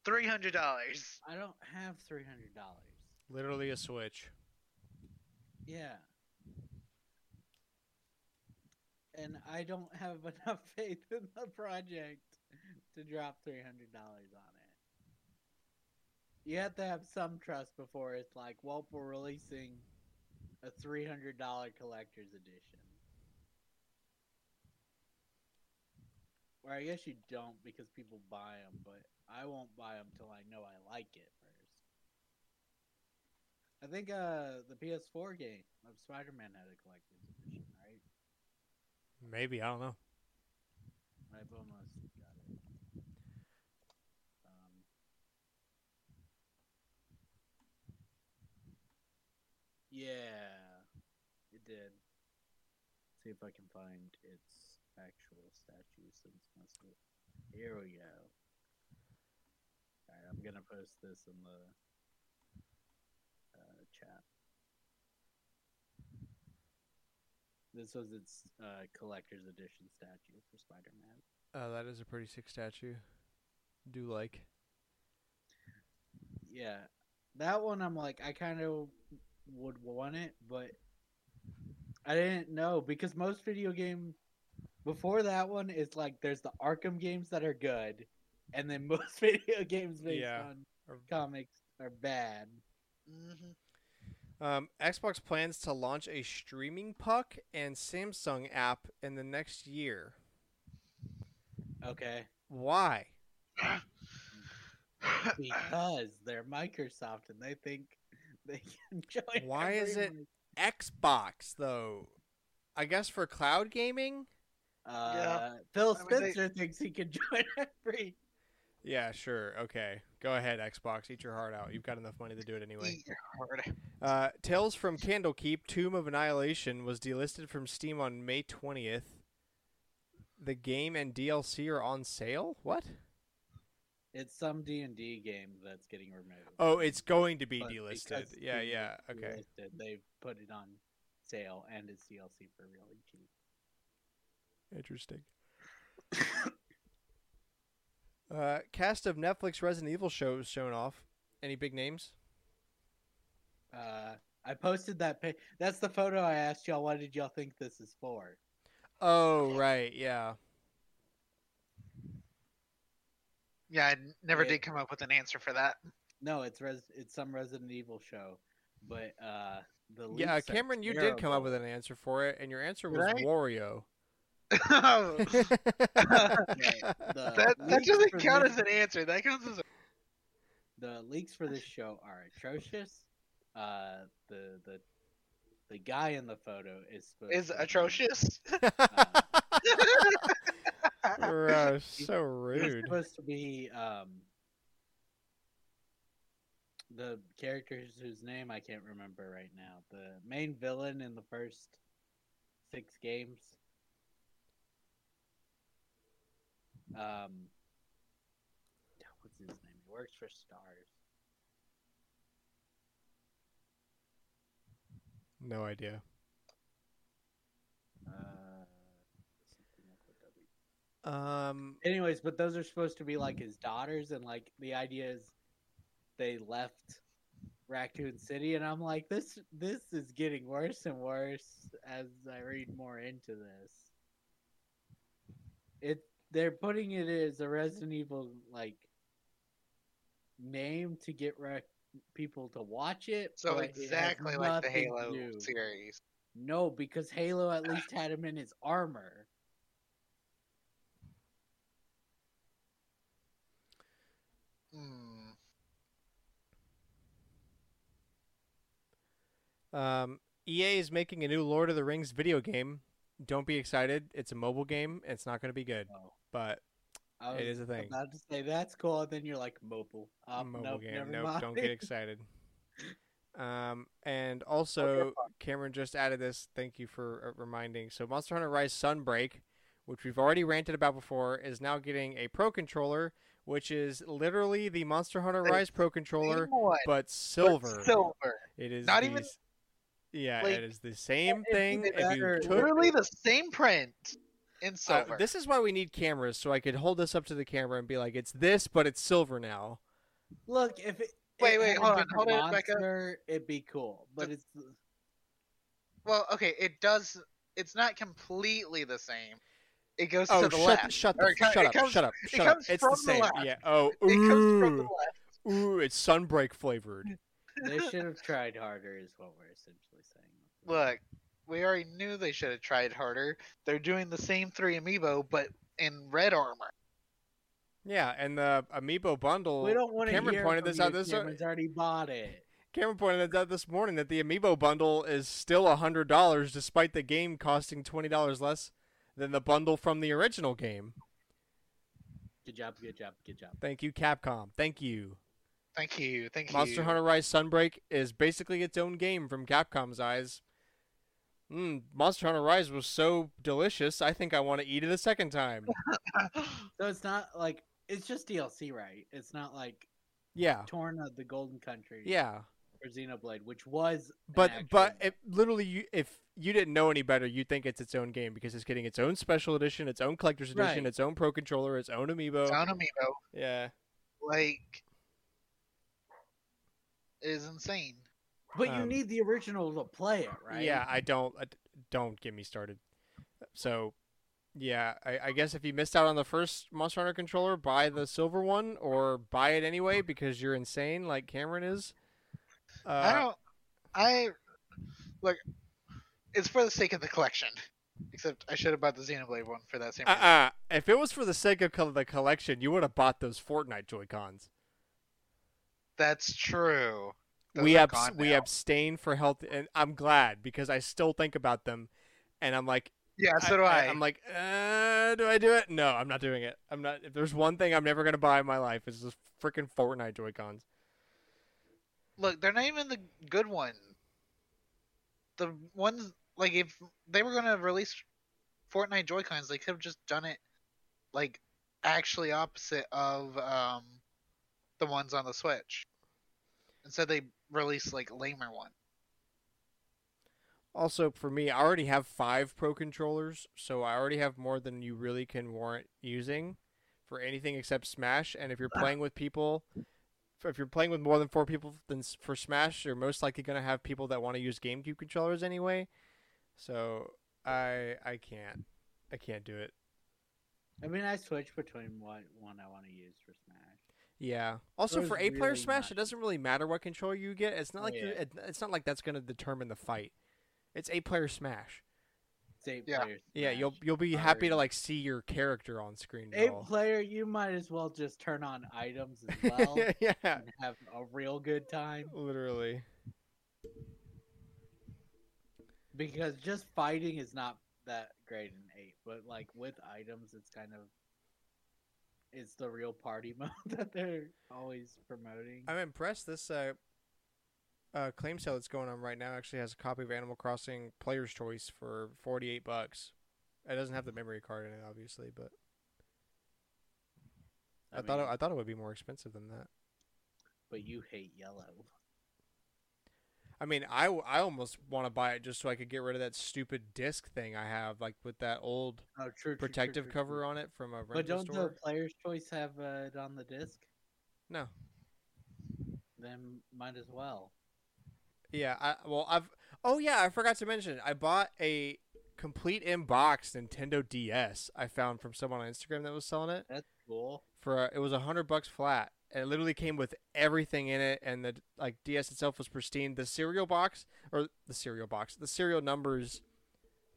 Three hundred dollars. I don't have three hundred dollars. Literally a Switch. Yeah. And I don't have [laughs] enough faith in the project to drop three hundred dollars on it. You have to have some trust before it's like, well, we're releasing a three hundred dollar collector's edition. Or I guess you don't because people buy them, but I won't buy them till I know I like it first. I think uh the PS4 game of Spider-Man had a collector's edition, right? Maybe, I don't know. I've almost got it. Um, yeah, it did. See if I can find its actual statue since most of it. Here we go. I'm gonna post this in the uh, chat. This was its uh, collector's edition statue for Spider-Man. Uh, that is a pretty sick statue. Do like. Yeah, that one I'm like I kind of would want it, but I didn't know because most video game before that one is like there's the Arkham games that are good, and then most [laughs] video games based Yeah. on Or- comics are bad. hmm Um, Xbox plans to launch a streaming puck and Samsung app in the next year. Okay. Why? Because they're Microsoft and they think they can [laughs] join. Why is it- everyone. Xbox though. I guess for cloud gaming. Uh, Phil I mean, they- Spencer thinks he can [laughs] join every. Yeah, sure. Okay, go ahead, Xbox. Eat your heart out. You've got enough money to do it anyway. Eat your heart. Uh, Tales from Candlekeep: Tomb of Annihilation was delisted from Steam on May twentieth. The game and DLC are on sale. What? It's some D and D game that's getting removed. Oh, it's going to be But delisted. Yeah, yeah. Okay. delisted, They've put it on sale and it's DLC for really cheap. Interesting. [laughs] uh, cast of Netflix Resident Evil shows shown off. Any big names? Uh, I posted that. Pa- that's the photo I asked y'all. What did y'all think this is for? Oh, right. Yeah. Yeah, I n- never Yeah. did come up with an answer for that. No, it's res- it's some Resident Evil show, but uh, the Yeah, leaks are Cameron, you did come up with an answer for it, and your answer was I? Wario. The that that doesn't count this- as an answer. That counts as a the leaks for this show are atrocious. Uh, the the the guy in the photo is is to be- atrocious. [laughs] [laughs] Gross, so He's rude. supposed to be um the characters whose name I can't remember right now. The main villain in the first six games. Um, what's his name? He works for Stars. No idea. Uh, something like with W. Um, Anyways, but those are supposed to be like his daughters, and like the idea is they left Raccoon City, and I'm like, this this is getting worse and worse as I read more into this. It they're putting it as a Resident Evil like name to get rec- people to watch it. so but it exactly like the Halo do- series. No, because Halo at [sighs] least had him in his armor. Hmm. um, EA is making a new Lord of the Rings video game. Don't be excited. It's a mobile game. It's not going to be good, Oh. but It is a thing. About to say that's cool, and then you're like mobile. Oh, mobile nope, game. Nope, mind. don't get excited. [laughs] Um, and also, Cameron just added this. Thank you for uh, reminding. So, Monster Hunter Rise Sunbreak, which we've already ranted about before, is now getting a Pro controller, which is literally the Monster Hunter Rise Pro controller, Same one, but but silver. silver. It is Not even- Yeah, like, it is the same if thing. either If you took Literally the same print in Uh, silver. this is why we need cameras, so I could hold this up to the camera and be like, "It's this, but it's silver now." Look, if it Wait, it wait, hold on, hold it back up. monster, it'd be cool. But it's well, okay, it does. It's not completely the same. It goes Oh, to the shut, left. shut, Or the, it shut it up, comes- shut up, it shut up. comes It's from the the same. left. Yeah. Oh, It comes from the ooh, left. ooh, it's sunbreak flavored. They [laughs] should have tried harder, is what we're essentially saying. Look, we already knew they should have tried harder. They're doing the same three amiibo, but in red armor. Yeah, and the amiibo bundle. we don't want to Cameron hear pointed from this you. out this- Cameron's already bought it. Cameron pointed out this morning that the amiibo bundle is still a hundred dollars, despite the game costing twenty dollars less than the bundle from the original game. Good job, good job, good job. Thank you, Capcom. Thank you. Thank you, thank Monster you. Monster Hunter Rise Sunbreak is basically its own game from Capcom's eyes. Mm, Monster Hunter Rise was so delicious, I think I want to eat it a second time. [laughs] So it's not like it's just DLC, right? It's not like Yeah, Torna of the Golden Country. yeah. Or Xenoblade, which was. But actual- but it, literally, you, if you didn't know any better, you'd think it's its own game because it's getting its own special edition, its own collector's edition, Right. its own pro controller, its own amiibo. Sound amiibo, Yeah. like, is insane. But you um, need the original to play it, right? Yeah, I don't I d- don't get me started. So, yeah, I, I guess if you missed out on the first Monster Hunter controller, buy the silver one or buy it anyway because you're insane like Cameron is. Uh, I don't. I look. It's for the sake of the collection. Except I should have bought the Xenoblade one for that same reason. Uh-uh. If it was for the sake of the collection, you would have bought those Fortnite Joy Cons. That's true. Those We abs- we abstain for health, and I'm glad because I still think about them, and I'm like, Yeah, so do I. I. am like, uh, do I do it? No, I'm not doing it. I'm not. If there's one thing I'm never gonna buy in my life, it's just freaking Fortnite Joy Cons. Look, they're not even the good one. The ones like if they were gonna release Fortnite Joy-Cons, they could have just done it like actually opposite of um the ones on the Switch. Instead, they released like lamer one. Also, for me, I already have five Pro controllers, so I already have more than you really can warrant using for anything except Smash. And if you're ah. playing with people, if you're playing with more than four people, then for Smash, you're most likely going to have people that want to use GameCube controllers anyway. So I I can't I can't do it. I mean, I switch between what one I want to use for Smash. Yeah. Also, Those for eight player Smash, not- it doesn't really matter what controller you get. It's not like yeah. it, it's not like that's going to determine the fight. It's eight player Smash. It's eight Yeah. players. Yeah, you'll you'll be happy to like see your character on screen. Eight Noel. player, you might as well just turn on items as well [laughs] yeah, and have a real good time. literally. Because just fighting is not that great in eight, but like with items, it's kind of it's the real party [laughs] mode that they're always promoting. I'm impressed. This uh, uh, claim sale that's going on right now actually has a copy of Animal Crossing Player's Choice for 48 bucks. It doesn't have the memory card in it, obviously, but I, thought it, I thought it would be more expensive than that. but you hate yellow. I mean, I, I almost want to buy it just so I could get rid of that stupid disc thing I have, like with that old Oh, true. true, protective true, cover on it from a rental But don't store. the player's choice have uh, it on the disc? No. Then might as well. Yeah, I well I've oh yeah, I forgot to mention I bought a complete in box Nintendo DS I found from someone on Instagram that was selling it That's cool. for uh, it was a hundred bucks flat. And it literally came with everything in it, and the like DS itself was pristine. The cereal box or the cereal box, the serial numbers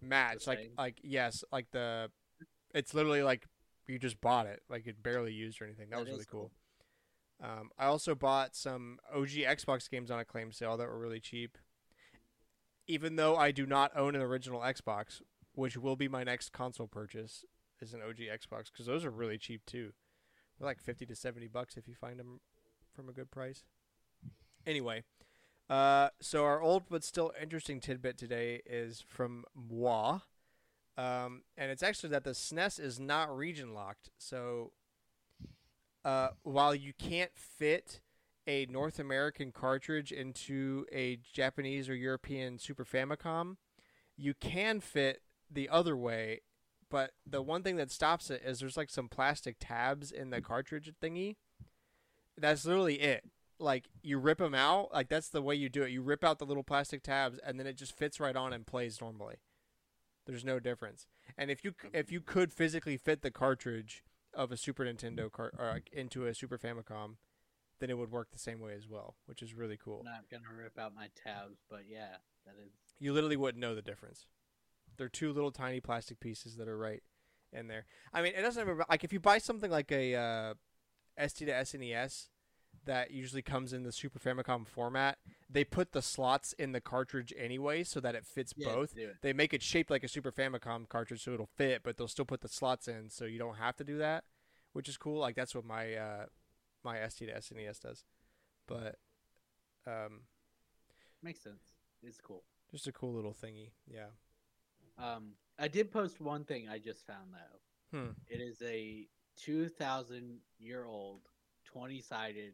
match. Like like yes, like the it's literally like you just bought it, like it barely used or anything. That, That was really is cool. Um, I also bought some OG Xbox games on a claim sale that were really cheap. Even though I do not own an original Xbox, which will be my next console purchase, is an OG Xbox because those are really cheap too. Like fifty to seventy bucks if you find them from a good price. Anyway, uh, so our old but still interesting tidbit today is from Moi, um, and it's actually that the SNES is not region locked. So, uh, while you can't fit a North American cartridge into a Japanese or European Super Famicom, you can fit the other way. But the one thing that stops it is there's like some plastic tabs in the cartridge thingy. That's literally it. Like you rip them out, like that's the way you do it. You rip out the little plastic tabs, and then it just fits right on and plays normally. There's no difference. And if you if you could physically fit the cartridge of a Super Nintendo cart or into a Super Famicom, then it would work the same way as well, which is really cool. I'm not gonna rip out my tabs, but yeah, that is. You literally wouldn't know the difference. They're two little tiny plastic pieces that are right in there. I mean, it doesn't ever like if you buy something like a uh, SD2SNES that usually comes in the Super Famicom format. They put the slots in the cartridge anyway, so that it fits Yeah, both. it. They make it shaped like a Super Famicom cartridge, so it'll fit, but they'll still put the slots in, so you don't have to do that, which is cool. Like that's what my uh, my SD2SNES does. But um, Makes sense. It's cool. just a cool little thingy. Yeah. Um, I did post one thing I just found though. Hmm. It is a 2,000 year old, 20 sided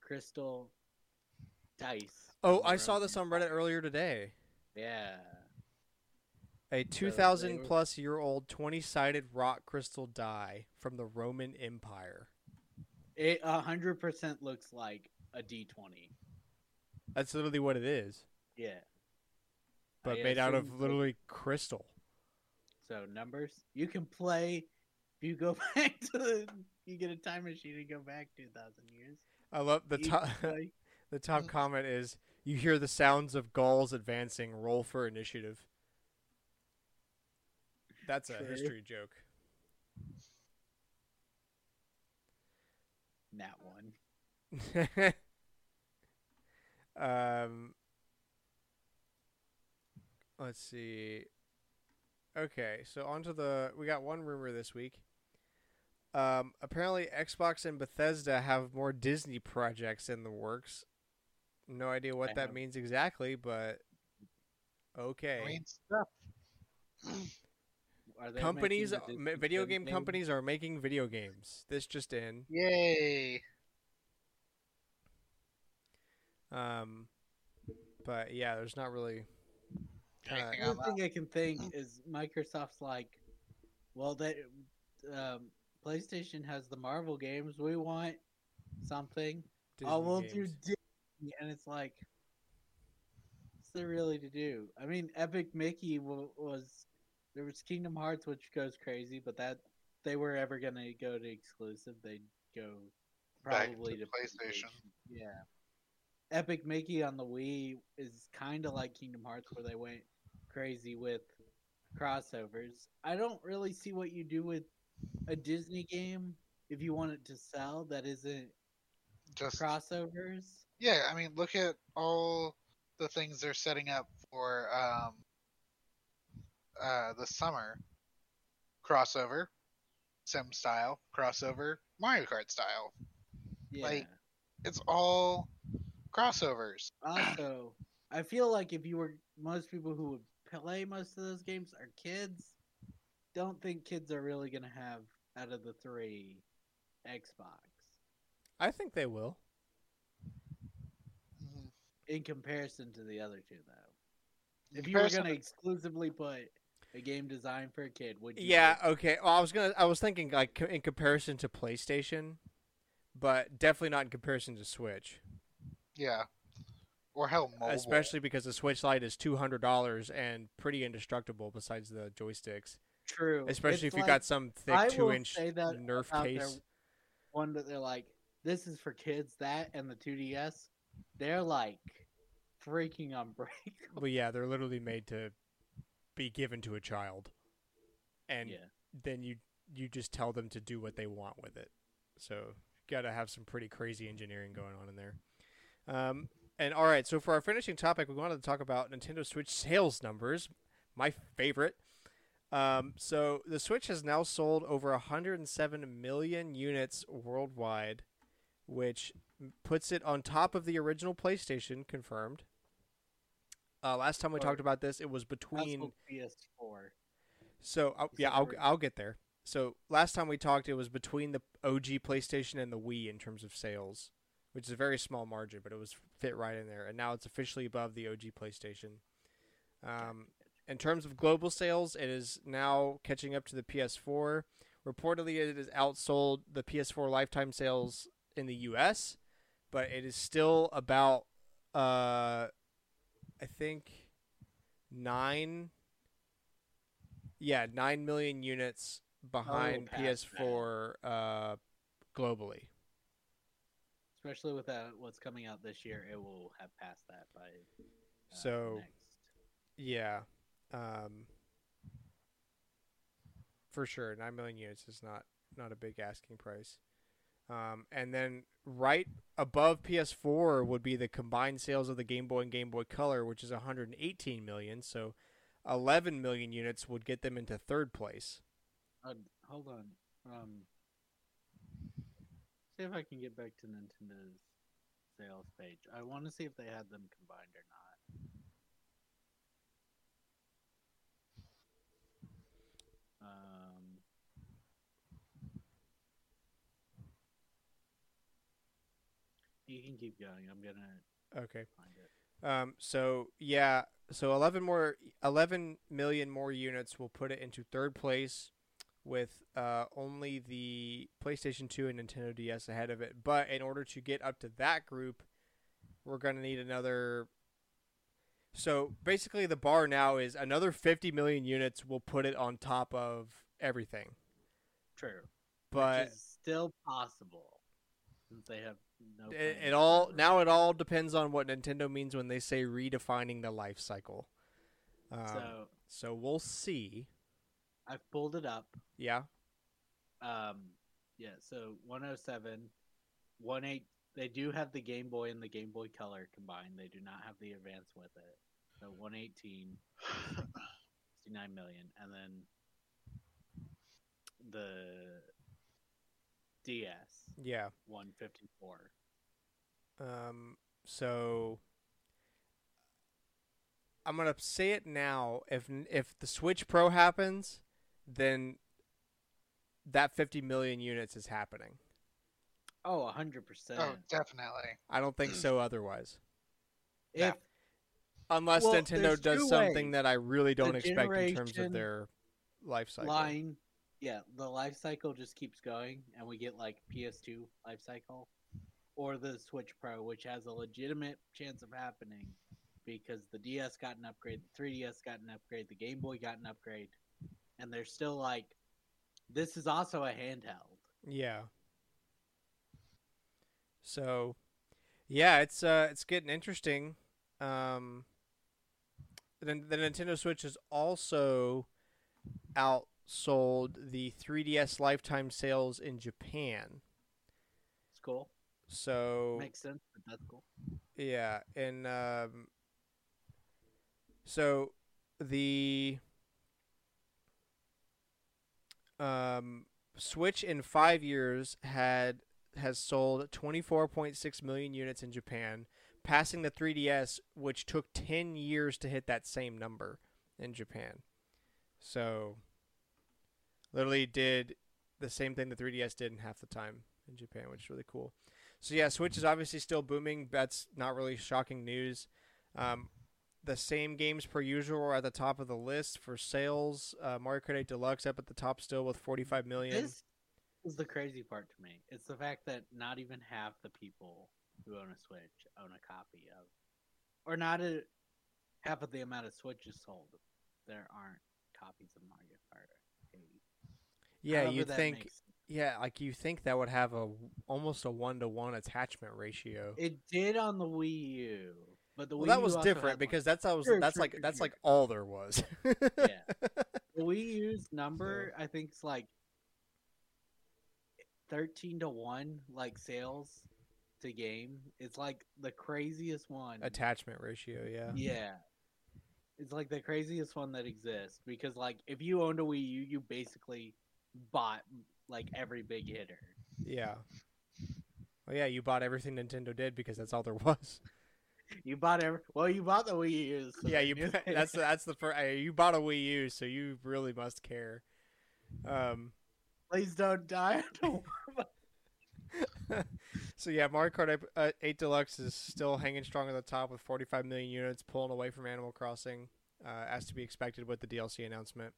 crystal dice. Oh, I saw this on Reddit earlier today. Yeah. A they 2,000 were- plus year old 20 sided rock crystal die from the Roman Empire. It 100% looks like a D20. That's literally what it is, Yeah. But I made out of literally crystal. So numbers, you can play. If you go [laughs] back to the, you get a time machine and go back two thousand years. I love the You top. [laughs] The top comment is you hear the sounds of Gauls advancing, roll for initiative. That's a True. history joke. That one. [laughs] um let's see. Okay, so onto the we got one rumor this week. Um apparently Xbox and Bethesda have more Disney projects in the works. No idea what I that have- means exactly, but okay. I mean, stuff. Are they companies making the ma- Disney video Sim game game? companies are making video games. This just in. Yay! Um but yeah, there's not really kinda- Anything The only thing I can think is Microsoft's like, well, they, um, PlayStation has the Marvel games. We want something. oh, we'll do. Disney, and it's like, what's there really to do? I mean, Epic Mickey w- was there was Kingdom Hearts, which goes crazy, but that they were ever gonna go to exclusive, they'd go Back to probably to PlayStation. Yeah. Epic Mickey on the Wii is kind of like Kingdom Hearts, where they went crazy with crossovers. I don't really see what you do with a Disney game if you want it to sell that isn't Just crossovers. yeah, I mean, look at all the things they're setting up for um, uh, the summer crossover, sim style crossover, Mario Kart style. Yeah. Like- It's all crossovers. also, I feel like if you were most people who would play most of those games are kids, don't think kids are really gonna have out of the three Xbox I think they will. Mhm. in comparison to the other two, though. If you were gonna exclusively put a game designed for a kid, would you? Yeah, pick- okay. Well, I was going to I was thinking like in comparison to PlayStation, but definitely not in comparison to Switch. yeah, or hell, mobile. Especially because the Switch Lite is $200 and pretty indestructible besides the joysticks. true. Especially It's if you like- got some thick 2-inch say that Nerf about their case. one that they're like, this is for kids. That and the 2DS, they're like freaking unbreakable. But yeah, they're literally made to be given to a child. And yeah, then you you just tell them to do what they want with it. So got to have some pretty crazy engineering going on in there. Um, and all right, so for our finishing topic, we wanted to talk about Nintendo Switch sales numbers, my favorite. Um, so the Switch has now sold over 107 million units worldwide, which puts it on top of the original PlayStation, confirmed. Uh, last time we Or- talked about this, it was between PS4. so I'll, yeah, I'll? I'll get there. So last time we talked, it was between the OG PlayStation and the Wii in terms of sales, which is a very small margin, but it was fit right in there. And now it's officially above the OG PlayStation. Um, in terms of global sales, it is now catching up to the PS4. Reportedly, it has outsold the PS4 lifetime sales in the U.S., but it is still about, uh, I think, nine yeah, nine million units behind past PS4 uh, globally. Especially with that, what's coming out this year, it will have passed that by. Uh, So- next. Yeah, um, for sure, nine million units is not not a big asking price. Um, and then right above PS4 would be the combined sales of the Game Boy and Game Boy Color, which is 118 million. So, 11 million units would get them into third place. Uh, hold on. Um, see if I can get back to Nintendo's sales page. I want to see if they had them combined or not. Um, you can keep going. I'm gonna Okay. find it. Um, so yeah, so 11 more, 11 million more units will put it into third place, with uh, only the PlayStation 2 and Nintendo DS ahead of it. But in order to get up to that group, we're gonna need another. So basically, the bar now is another 50 million units will put it on top of everything. True, But which is still possible since they have No it, it all now it all depends on what Nintendo means when they say redefining the life cycle. Um, so, So we'll see. I've pulled it up. Yeah. Um, yeah. So 107, 18. They do have the Game Boy and the Game Boy Color combined. They do not have the Advance with it. So 118, 69 million, and then the DS Yeah. 154. Um, so I'm gonna say it now. If if the Switch Pro happens, then that 50 million units is happening. Oh, 100%. Oh, definitely. I don't think so otherwise, if unless Well, Nintendo does something ways. that I really don't The expect in terms of their life cycle. line yeah the life cycle just keeps going and we get like ps2 life cycle or the switch pro which has a legitimate chance of happening because the ds got an upgrade the 3ds got an upgrade the game boy got an upgrade and they're still like this is also a handheld Yeah. So, yeah, it's uh, it's getting interesting. Um, then the Nintendo Switch has also outsold the 3DS lifetime sales in Japan. it's cool So makes sense but that's cool yeah, and um, so the um, Switch in five years had has sold 24.6 million units in Japan, passing the 3DS, which took 10 years to hit that same number in Japan. So, literally did the same thing the 3DS did in half the time in Japan, which is really cool. So yeah, Switch is obviously still booming. That's not really shocking news. Um, the same games per usual are at the top of the list for sales. Uh, Mario Kart 8 Deluxe up at the top still with 45 million. this is the crazy part to me it's the fact that not even half the people who own a switch own a copy of or not a half of the amount of switches sold there aren't copies of mario kart 8 yeah, you'd think. makes- Yeah, like you think that would have a almost a one to one attachment ratio. it did on the wii u but the well, Wii that was also different had, because that's always True, that's true, like true, that's true. like all there was. yeah [laughs] the wii u's number i think is like 13 to 1 like sales to game it's like the craziest one attachment ratio, yeah. Yeah. It's like the craziest one that exists because like if you owned a Wii U, you basically bought like every big hitter. Yeah. Well, yeah, you bought everything Nintendo did because that's all there was. You bought every well, you bought the Wii U. so yeah, you [laughs] [laughs] that's that's the first. You bought a Wii U, so you really must care. Um. please don't die. [laughs] so yeah, Mario Kart 8, uh, 8 Deluxe is still hanging strong at the top with 45 million units, pulling away from Animal Crossing, uh, as to be expected with the DLC announcement.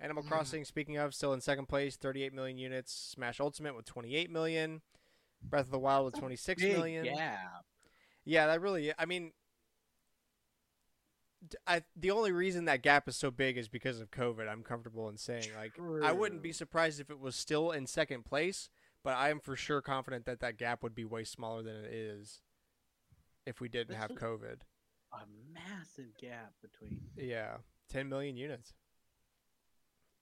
Animal Mm. Crossing, speaking of, still in second place, 38 million units. Smash Ultimate with 28 million. Breath of the Wild with 26 Big million. gap. Yeah, that really. I mean, I the only reason that gap is so big is because of COVID. I'm comfortable in saying like I wouldn't be surprised if it was still in second place, but I am for sure confident that that gap would be way smaller than it is if we didn't have COVID. A massive gap between. Yeah, 10 million units.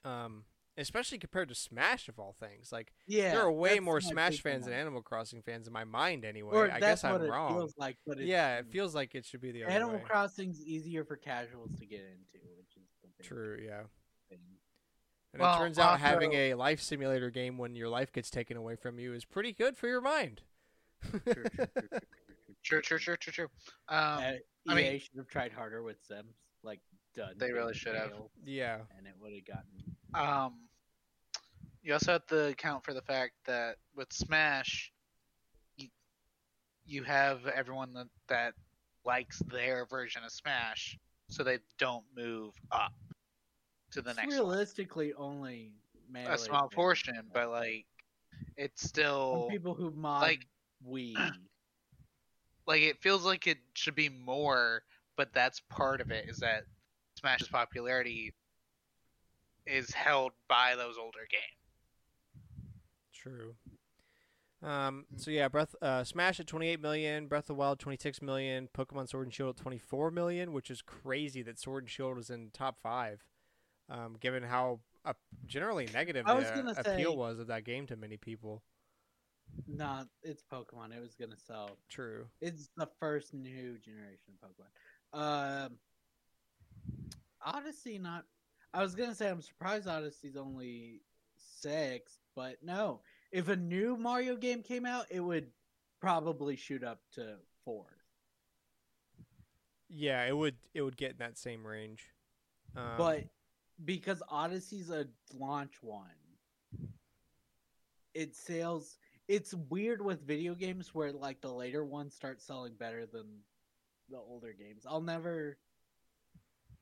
Um, especially compared to Smash of all things. Like Yeah, there are way more Smash big fans than. Animal Crossing fans in my mind anyway. Or I guess I'm it wrong. feels like, but it's, yeah, it feels like it should be the other Animal way. Crossing's easier for casuals to get into, which is the big True, yeah. thing. And Well, it turns out also- having a life simulator game when your life gets taken away from you is pretty good for your mind. True, true, true, true, true, true. [laughs] Um, Uh, I mean- EA should have tried harder with Sims, like done. They really should have. yeah. and it would have gotten. um, you also have to account for the fact that with Smash, you, you have everyone that, that likes their version of Smash, so they don't move up to the It's next one. realistically only A small portion, but like, it's Some still people who mod like- we. [clears throat] like it feels like it should be more, but that's part of it. Is that Smash's popularity is held by those older games. True. Um, so yeah, Breath uh, Smash at 28 million, Breath of the Wild 26 million, Pokemon Sword and Shield at 24 million, which is crazy that Sword and Shield is in top five, um, given how uh, generally negative I was the gonna appeal say- was of that game to many people. Nah, it's Pokemon. It was gonna sell. True. It's the first new generation of Pokemon. Um, Odyssey, not. I was gonna say I'm surprised Odyssey's only six, but no. If a new Mario game came out, it would probably shoot up to four. Yeah, it would it would get in that same range. Um, but because Odyssey's a launch one, it sales. It's weird with video games where like the later ones start selling better than the older games. I'll never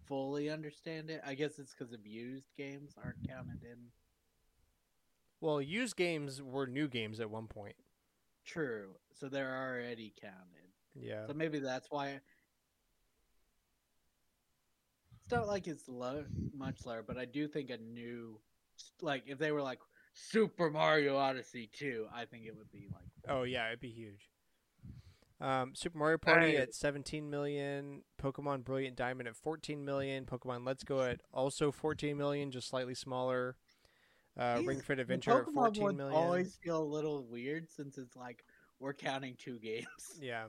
fully understand it. I guess it's because abused games aren't counted in. Well, used games were new games at one point. True, so they're already counted. Yeah. So maybe that's why. It's not like it's low, much lower, but I do think a new, like if they were like Super Mario Odyssey 2, I think it would be like. Oh yeah, it'd be huge. Um, Super Mario Party Hey. at 17 million, Pokemon Brilliant Diamond at 14 million, Pokemon Let's Go at also 14 million, just slightly smaller. Uh, Ring Fit Adventure at Pokemon 14 ones million. always feel a little weird since it's like we're counting two games. [laughs] Yeah.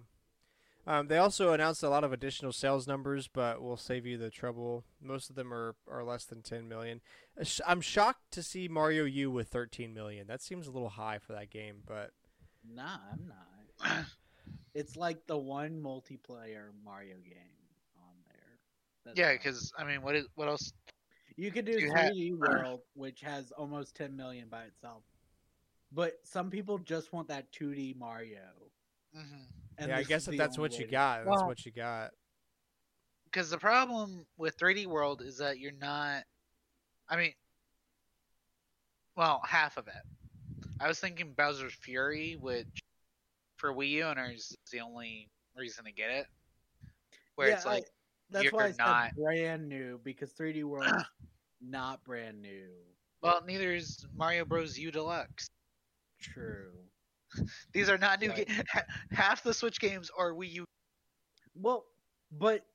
Um, they also announced a lot of additional sales numbers, but we'll save you the trouble. Most of them are, are less than 10 million. Uh, I'm shocked to see Mario U with 13 million. That seems a little high for that game, but Nah, I'm not. [coughs] It's like the one multiplayer Mario game on there. That's yeah, because I mean, what is what else? You could do You 3D World, which has almost 10 million by itself. But some people just want that 2D Mario. hmm And yeah, I guess is if that's what you to- got, that's Well- what you got. Because the problem with 3D World is that you're not. I mean, well, half of it. I was thinking Bowser's Fury, which for Wii U owners is the only reason to get it. Where Yeah, it's like, I, that's you're why I said not- brand new because 3D World's [clears throat] not brand new. well, neither is Mario Bros. U Deluxe. True. [laughs] These are not new. Right. Ga- half the Switch games are Wii U. Well, but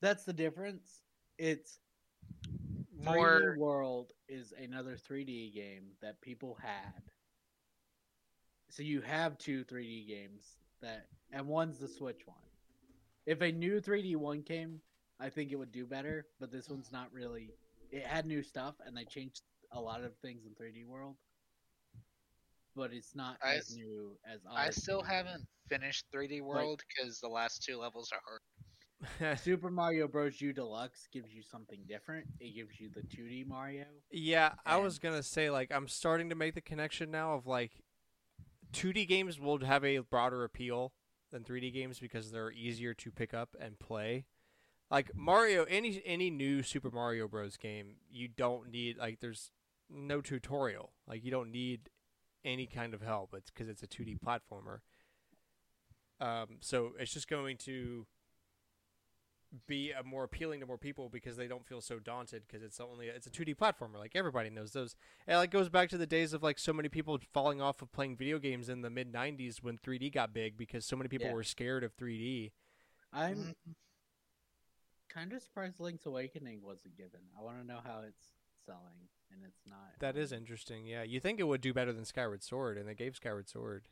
that's the difference. It's 3D World is another 3D game that people had. So you have two 3D games that, and one's the Switch one. If a new 3D one came, I think it would do better. But this one's not really. It had new stuff, and they changed a lot of things in 3D World. But it's not I as new as. I still is. haven't finished 3D World because the last two levels are hard. [laughs] Super Mario Bros. U Deluxe gives you something different. It gives you the 2D Mario. Yeah, I was gonna say like I'm starting to make the connection now of like 2D games will have a broader appeal than 3D games because they're easier to pick up and play. Like Mario, any any new Super Mario Bros. game, you don't need like there's no tutorial. Like you don't need any kind of help. It's because it's a 2D platformer. Um, so it's just going to be a more appealing to more people because they don't feel so daunted because it's only it's a 2D platformer like everybody knows those and like goes back to the days of like so many people falling off of playing video games in the mid 90s when 3D got big because so many people Yeah. were scared of 3D I'm Mhm. Kind of surprised Link's Awakening wasn't given. I want to know how it's selling, and it's not. that is interesting yeah you think it would do better than Skyward Sword and they gave Skyward Sword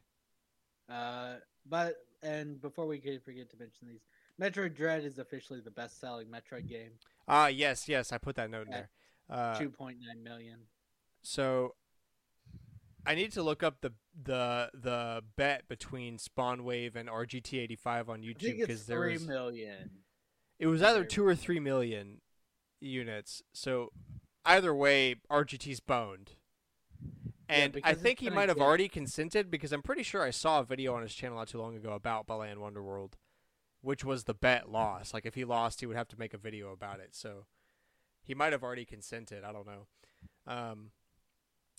Uh, but and before we could forget to mention these, Metroid Dread is officially the best-selling Metroid game. ah yes yes I put that note in there uh, Two point nine million. So I need to look up the the the bet between SpawnWave and RGT85 on YouTube because there three was million. It was either two or three million units. So either way, RGT's boned. And I think he might have already consented because I'm pretty sure I saw a video on his channel not too long ago about Balan Wonderworld, which was the bet loss. Like if he lost, he would have to make a video about it. So he might have already consented. I don't know. Um,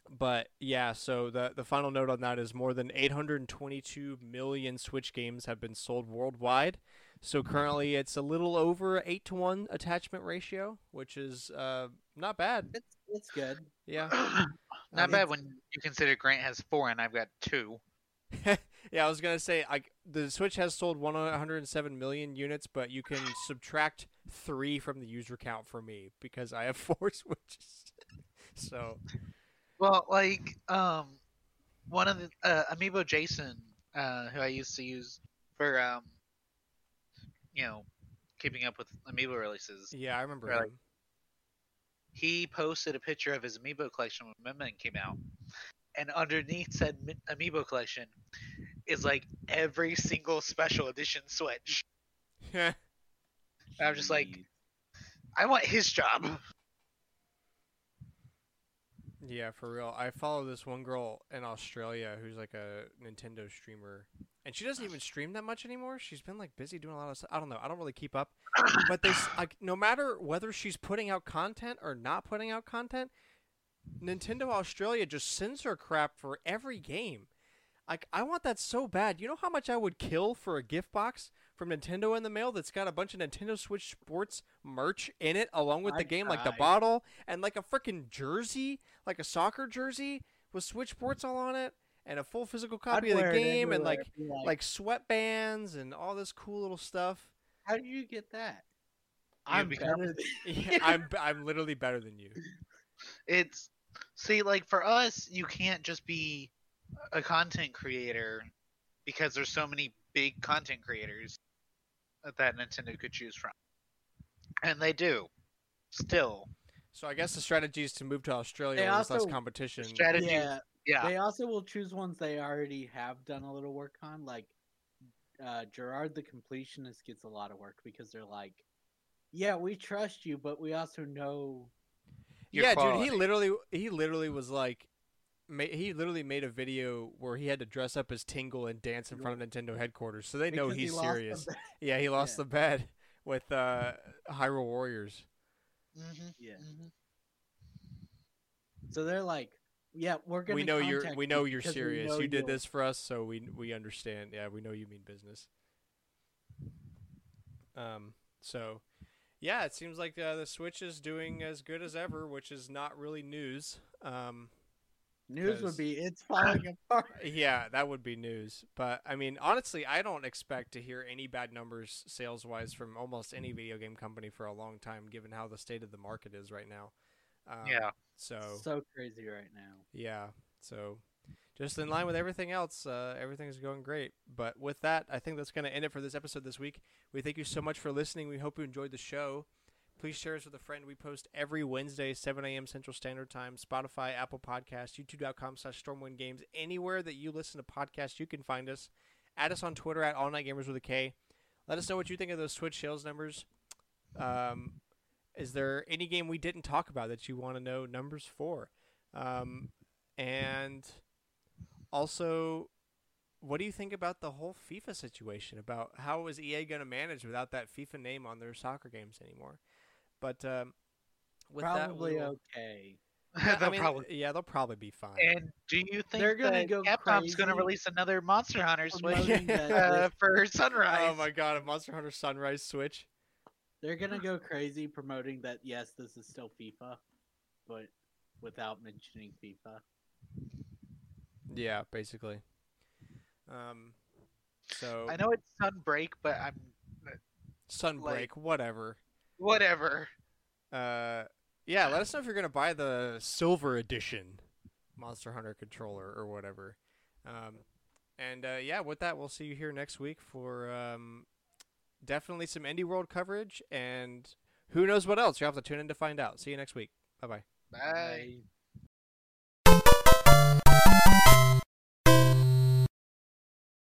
but yeah, so the the final note on that is more than 822 million Switch games have been sold worldwide. So currently, it's a little over eight to one attachment ratio, which is uh, not bad. It's it's good. Yeah, [clears throat] Not bad when you consider Grant has four and I've got two. [laughs] yeah, I was gonna say like the Switch has sold 107 million units, but you can subtract three from the user count for me because I have [laughs] four Switches. [laughs] so Well, like um, one of the uh, Amiibo Jason, uh, who I used to use for um, you know, keeping up with Amiibo releases. yeah, I remember Right. him. He posted a picture of his Amiibo collection when Memon came out, and underneath said Amiibo collection is like every single special edition Switch. [laughs] Yeah. I'm just like- I want his job. Yeah, for real. I follow this one girl in Australia who's like a Nintendo streamer, and she doesn't even stream that much anymore. She's been like busy doing a lot of stuff. I don't know. I don't really keep up. But they [coughs] like no matter whether she's putting out content or not putting out content, Nintendo Australia just sends her crap for every game. Like I want that so bad. You know how much I would kill for a gift box from Nintendo in the mail that's got a bunch of Nintendo Switch Sports merch in it along with the I'd game like the cry. bottle and like a freaking jersey, like a soccer jersey with Switch Sports all on it and a full physical copy I'd of the game and like like, like sweatbands and all this cool little stuff. how do you get that? You I'm better [laughs] than [laughs] Yeah, I'm I'm literally better than you. It's see, like for us, you can't just be a content creator because there's so many big content creators that Nintendo could choose from, and they do. Still, So I guess the strategy is to move to Australia They where there's less also- competition. strategy. Yeah, Yeah, they also will choose ones they already have done a little work on. Like uh, Jirard the completionist gets a lot of work because they're like, yeah, we trust you, but we also know. Your yeah, dude, he literally he literally was like ma- he literally made a video where he had to dress up as Tingle and dance in front of Nintendo headquarters. So they know because he he's lost the serious. [laughs] Yeah, he lost Yeah. the bet with uh Hyrule Warriors. hmm Yeah. hmm So they're like, yeah, we're gonna. We know you're we know you're serious. know you did you'll- this for us, so we we understand. Yeah, we know you mean business. Um so yeah, it seems like uh, the Switch is doing as good as ever, which is not really news. Um News 'cause- would be it's [laughs] falling apart. Yeah, that would be news. But I mean, honestly, I don't expect to hear any bad numbers sales wise from almost any video game company for a long time, given how the state of the market is right now. Um, Yeah. So So crazy right now. yeah. So just in line with everything else, uh, everything's going great. But with that, I think that's going to end it for this episode this week. We thank you so much for listening. We hope you enjoyed the show. Please share us with a friend. We post every Wednesday, 7 a.m. Central Standard Time, Spotify, Apple Podcasts, YouTube.com slash Stormwind Games. Anywhere that you listen to podcasts, you can find us. Add us on Twitter at All Night Gamers with a K. Let us know what you think of those Switch sales numbers. Um, is there any game we didn't talk about that you want to know numbers for? Um, and also, what do you think about the whole FIFA situation? About how is EA going to manage without that FIFA name on their soccer games anymore? But um, with Probably that, we'll- okay. [laughs] Yeah, I They'll mean, probably. yeah, they'll probably be fine. And do you think They're gonna that go Capcom's going to crazy release another Monster Hunter Switch uh, [laughs] for Sunrise? oh my god, a Monster Hunter Sunrise Switch. They're gonna go crazy promoting that. Yes, this is still FIFA, but without mentioning FIFA. Yeah, basically. Um, so I know it's Sunbreak, but I'm Sunbreak, like- whatever. whatever. Uh, yeah, let us know if you're gonna buy the silver edition Monster Hunter controller or whatever. Um, and uh, yeah, with that, we'll see you here next week for um, definitely some Indie World coverage and who knows what else. You will have to tune in to find out. See you next week. Bye bye. Bye. Bye.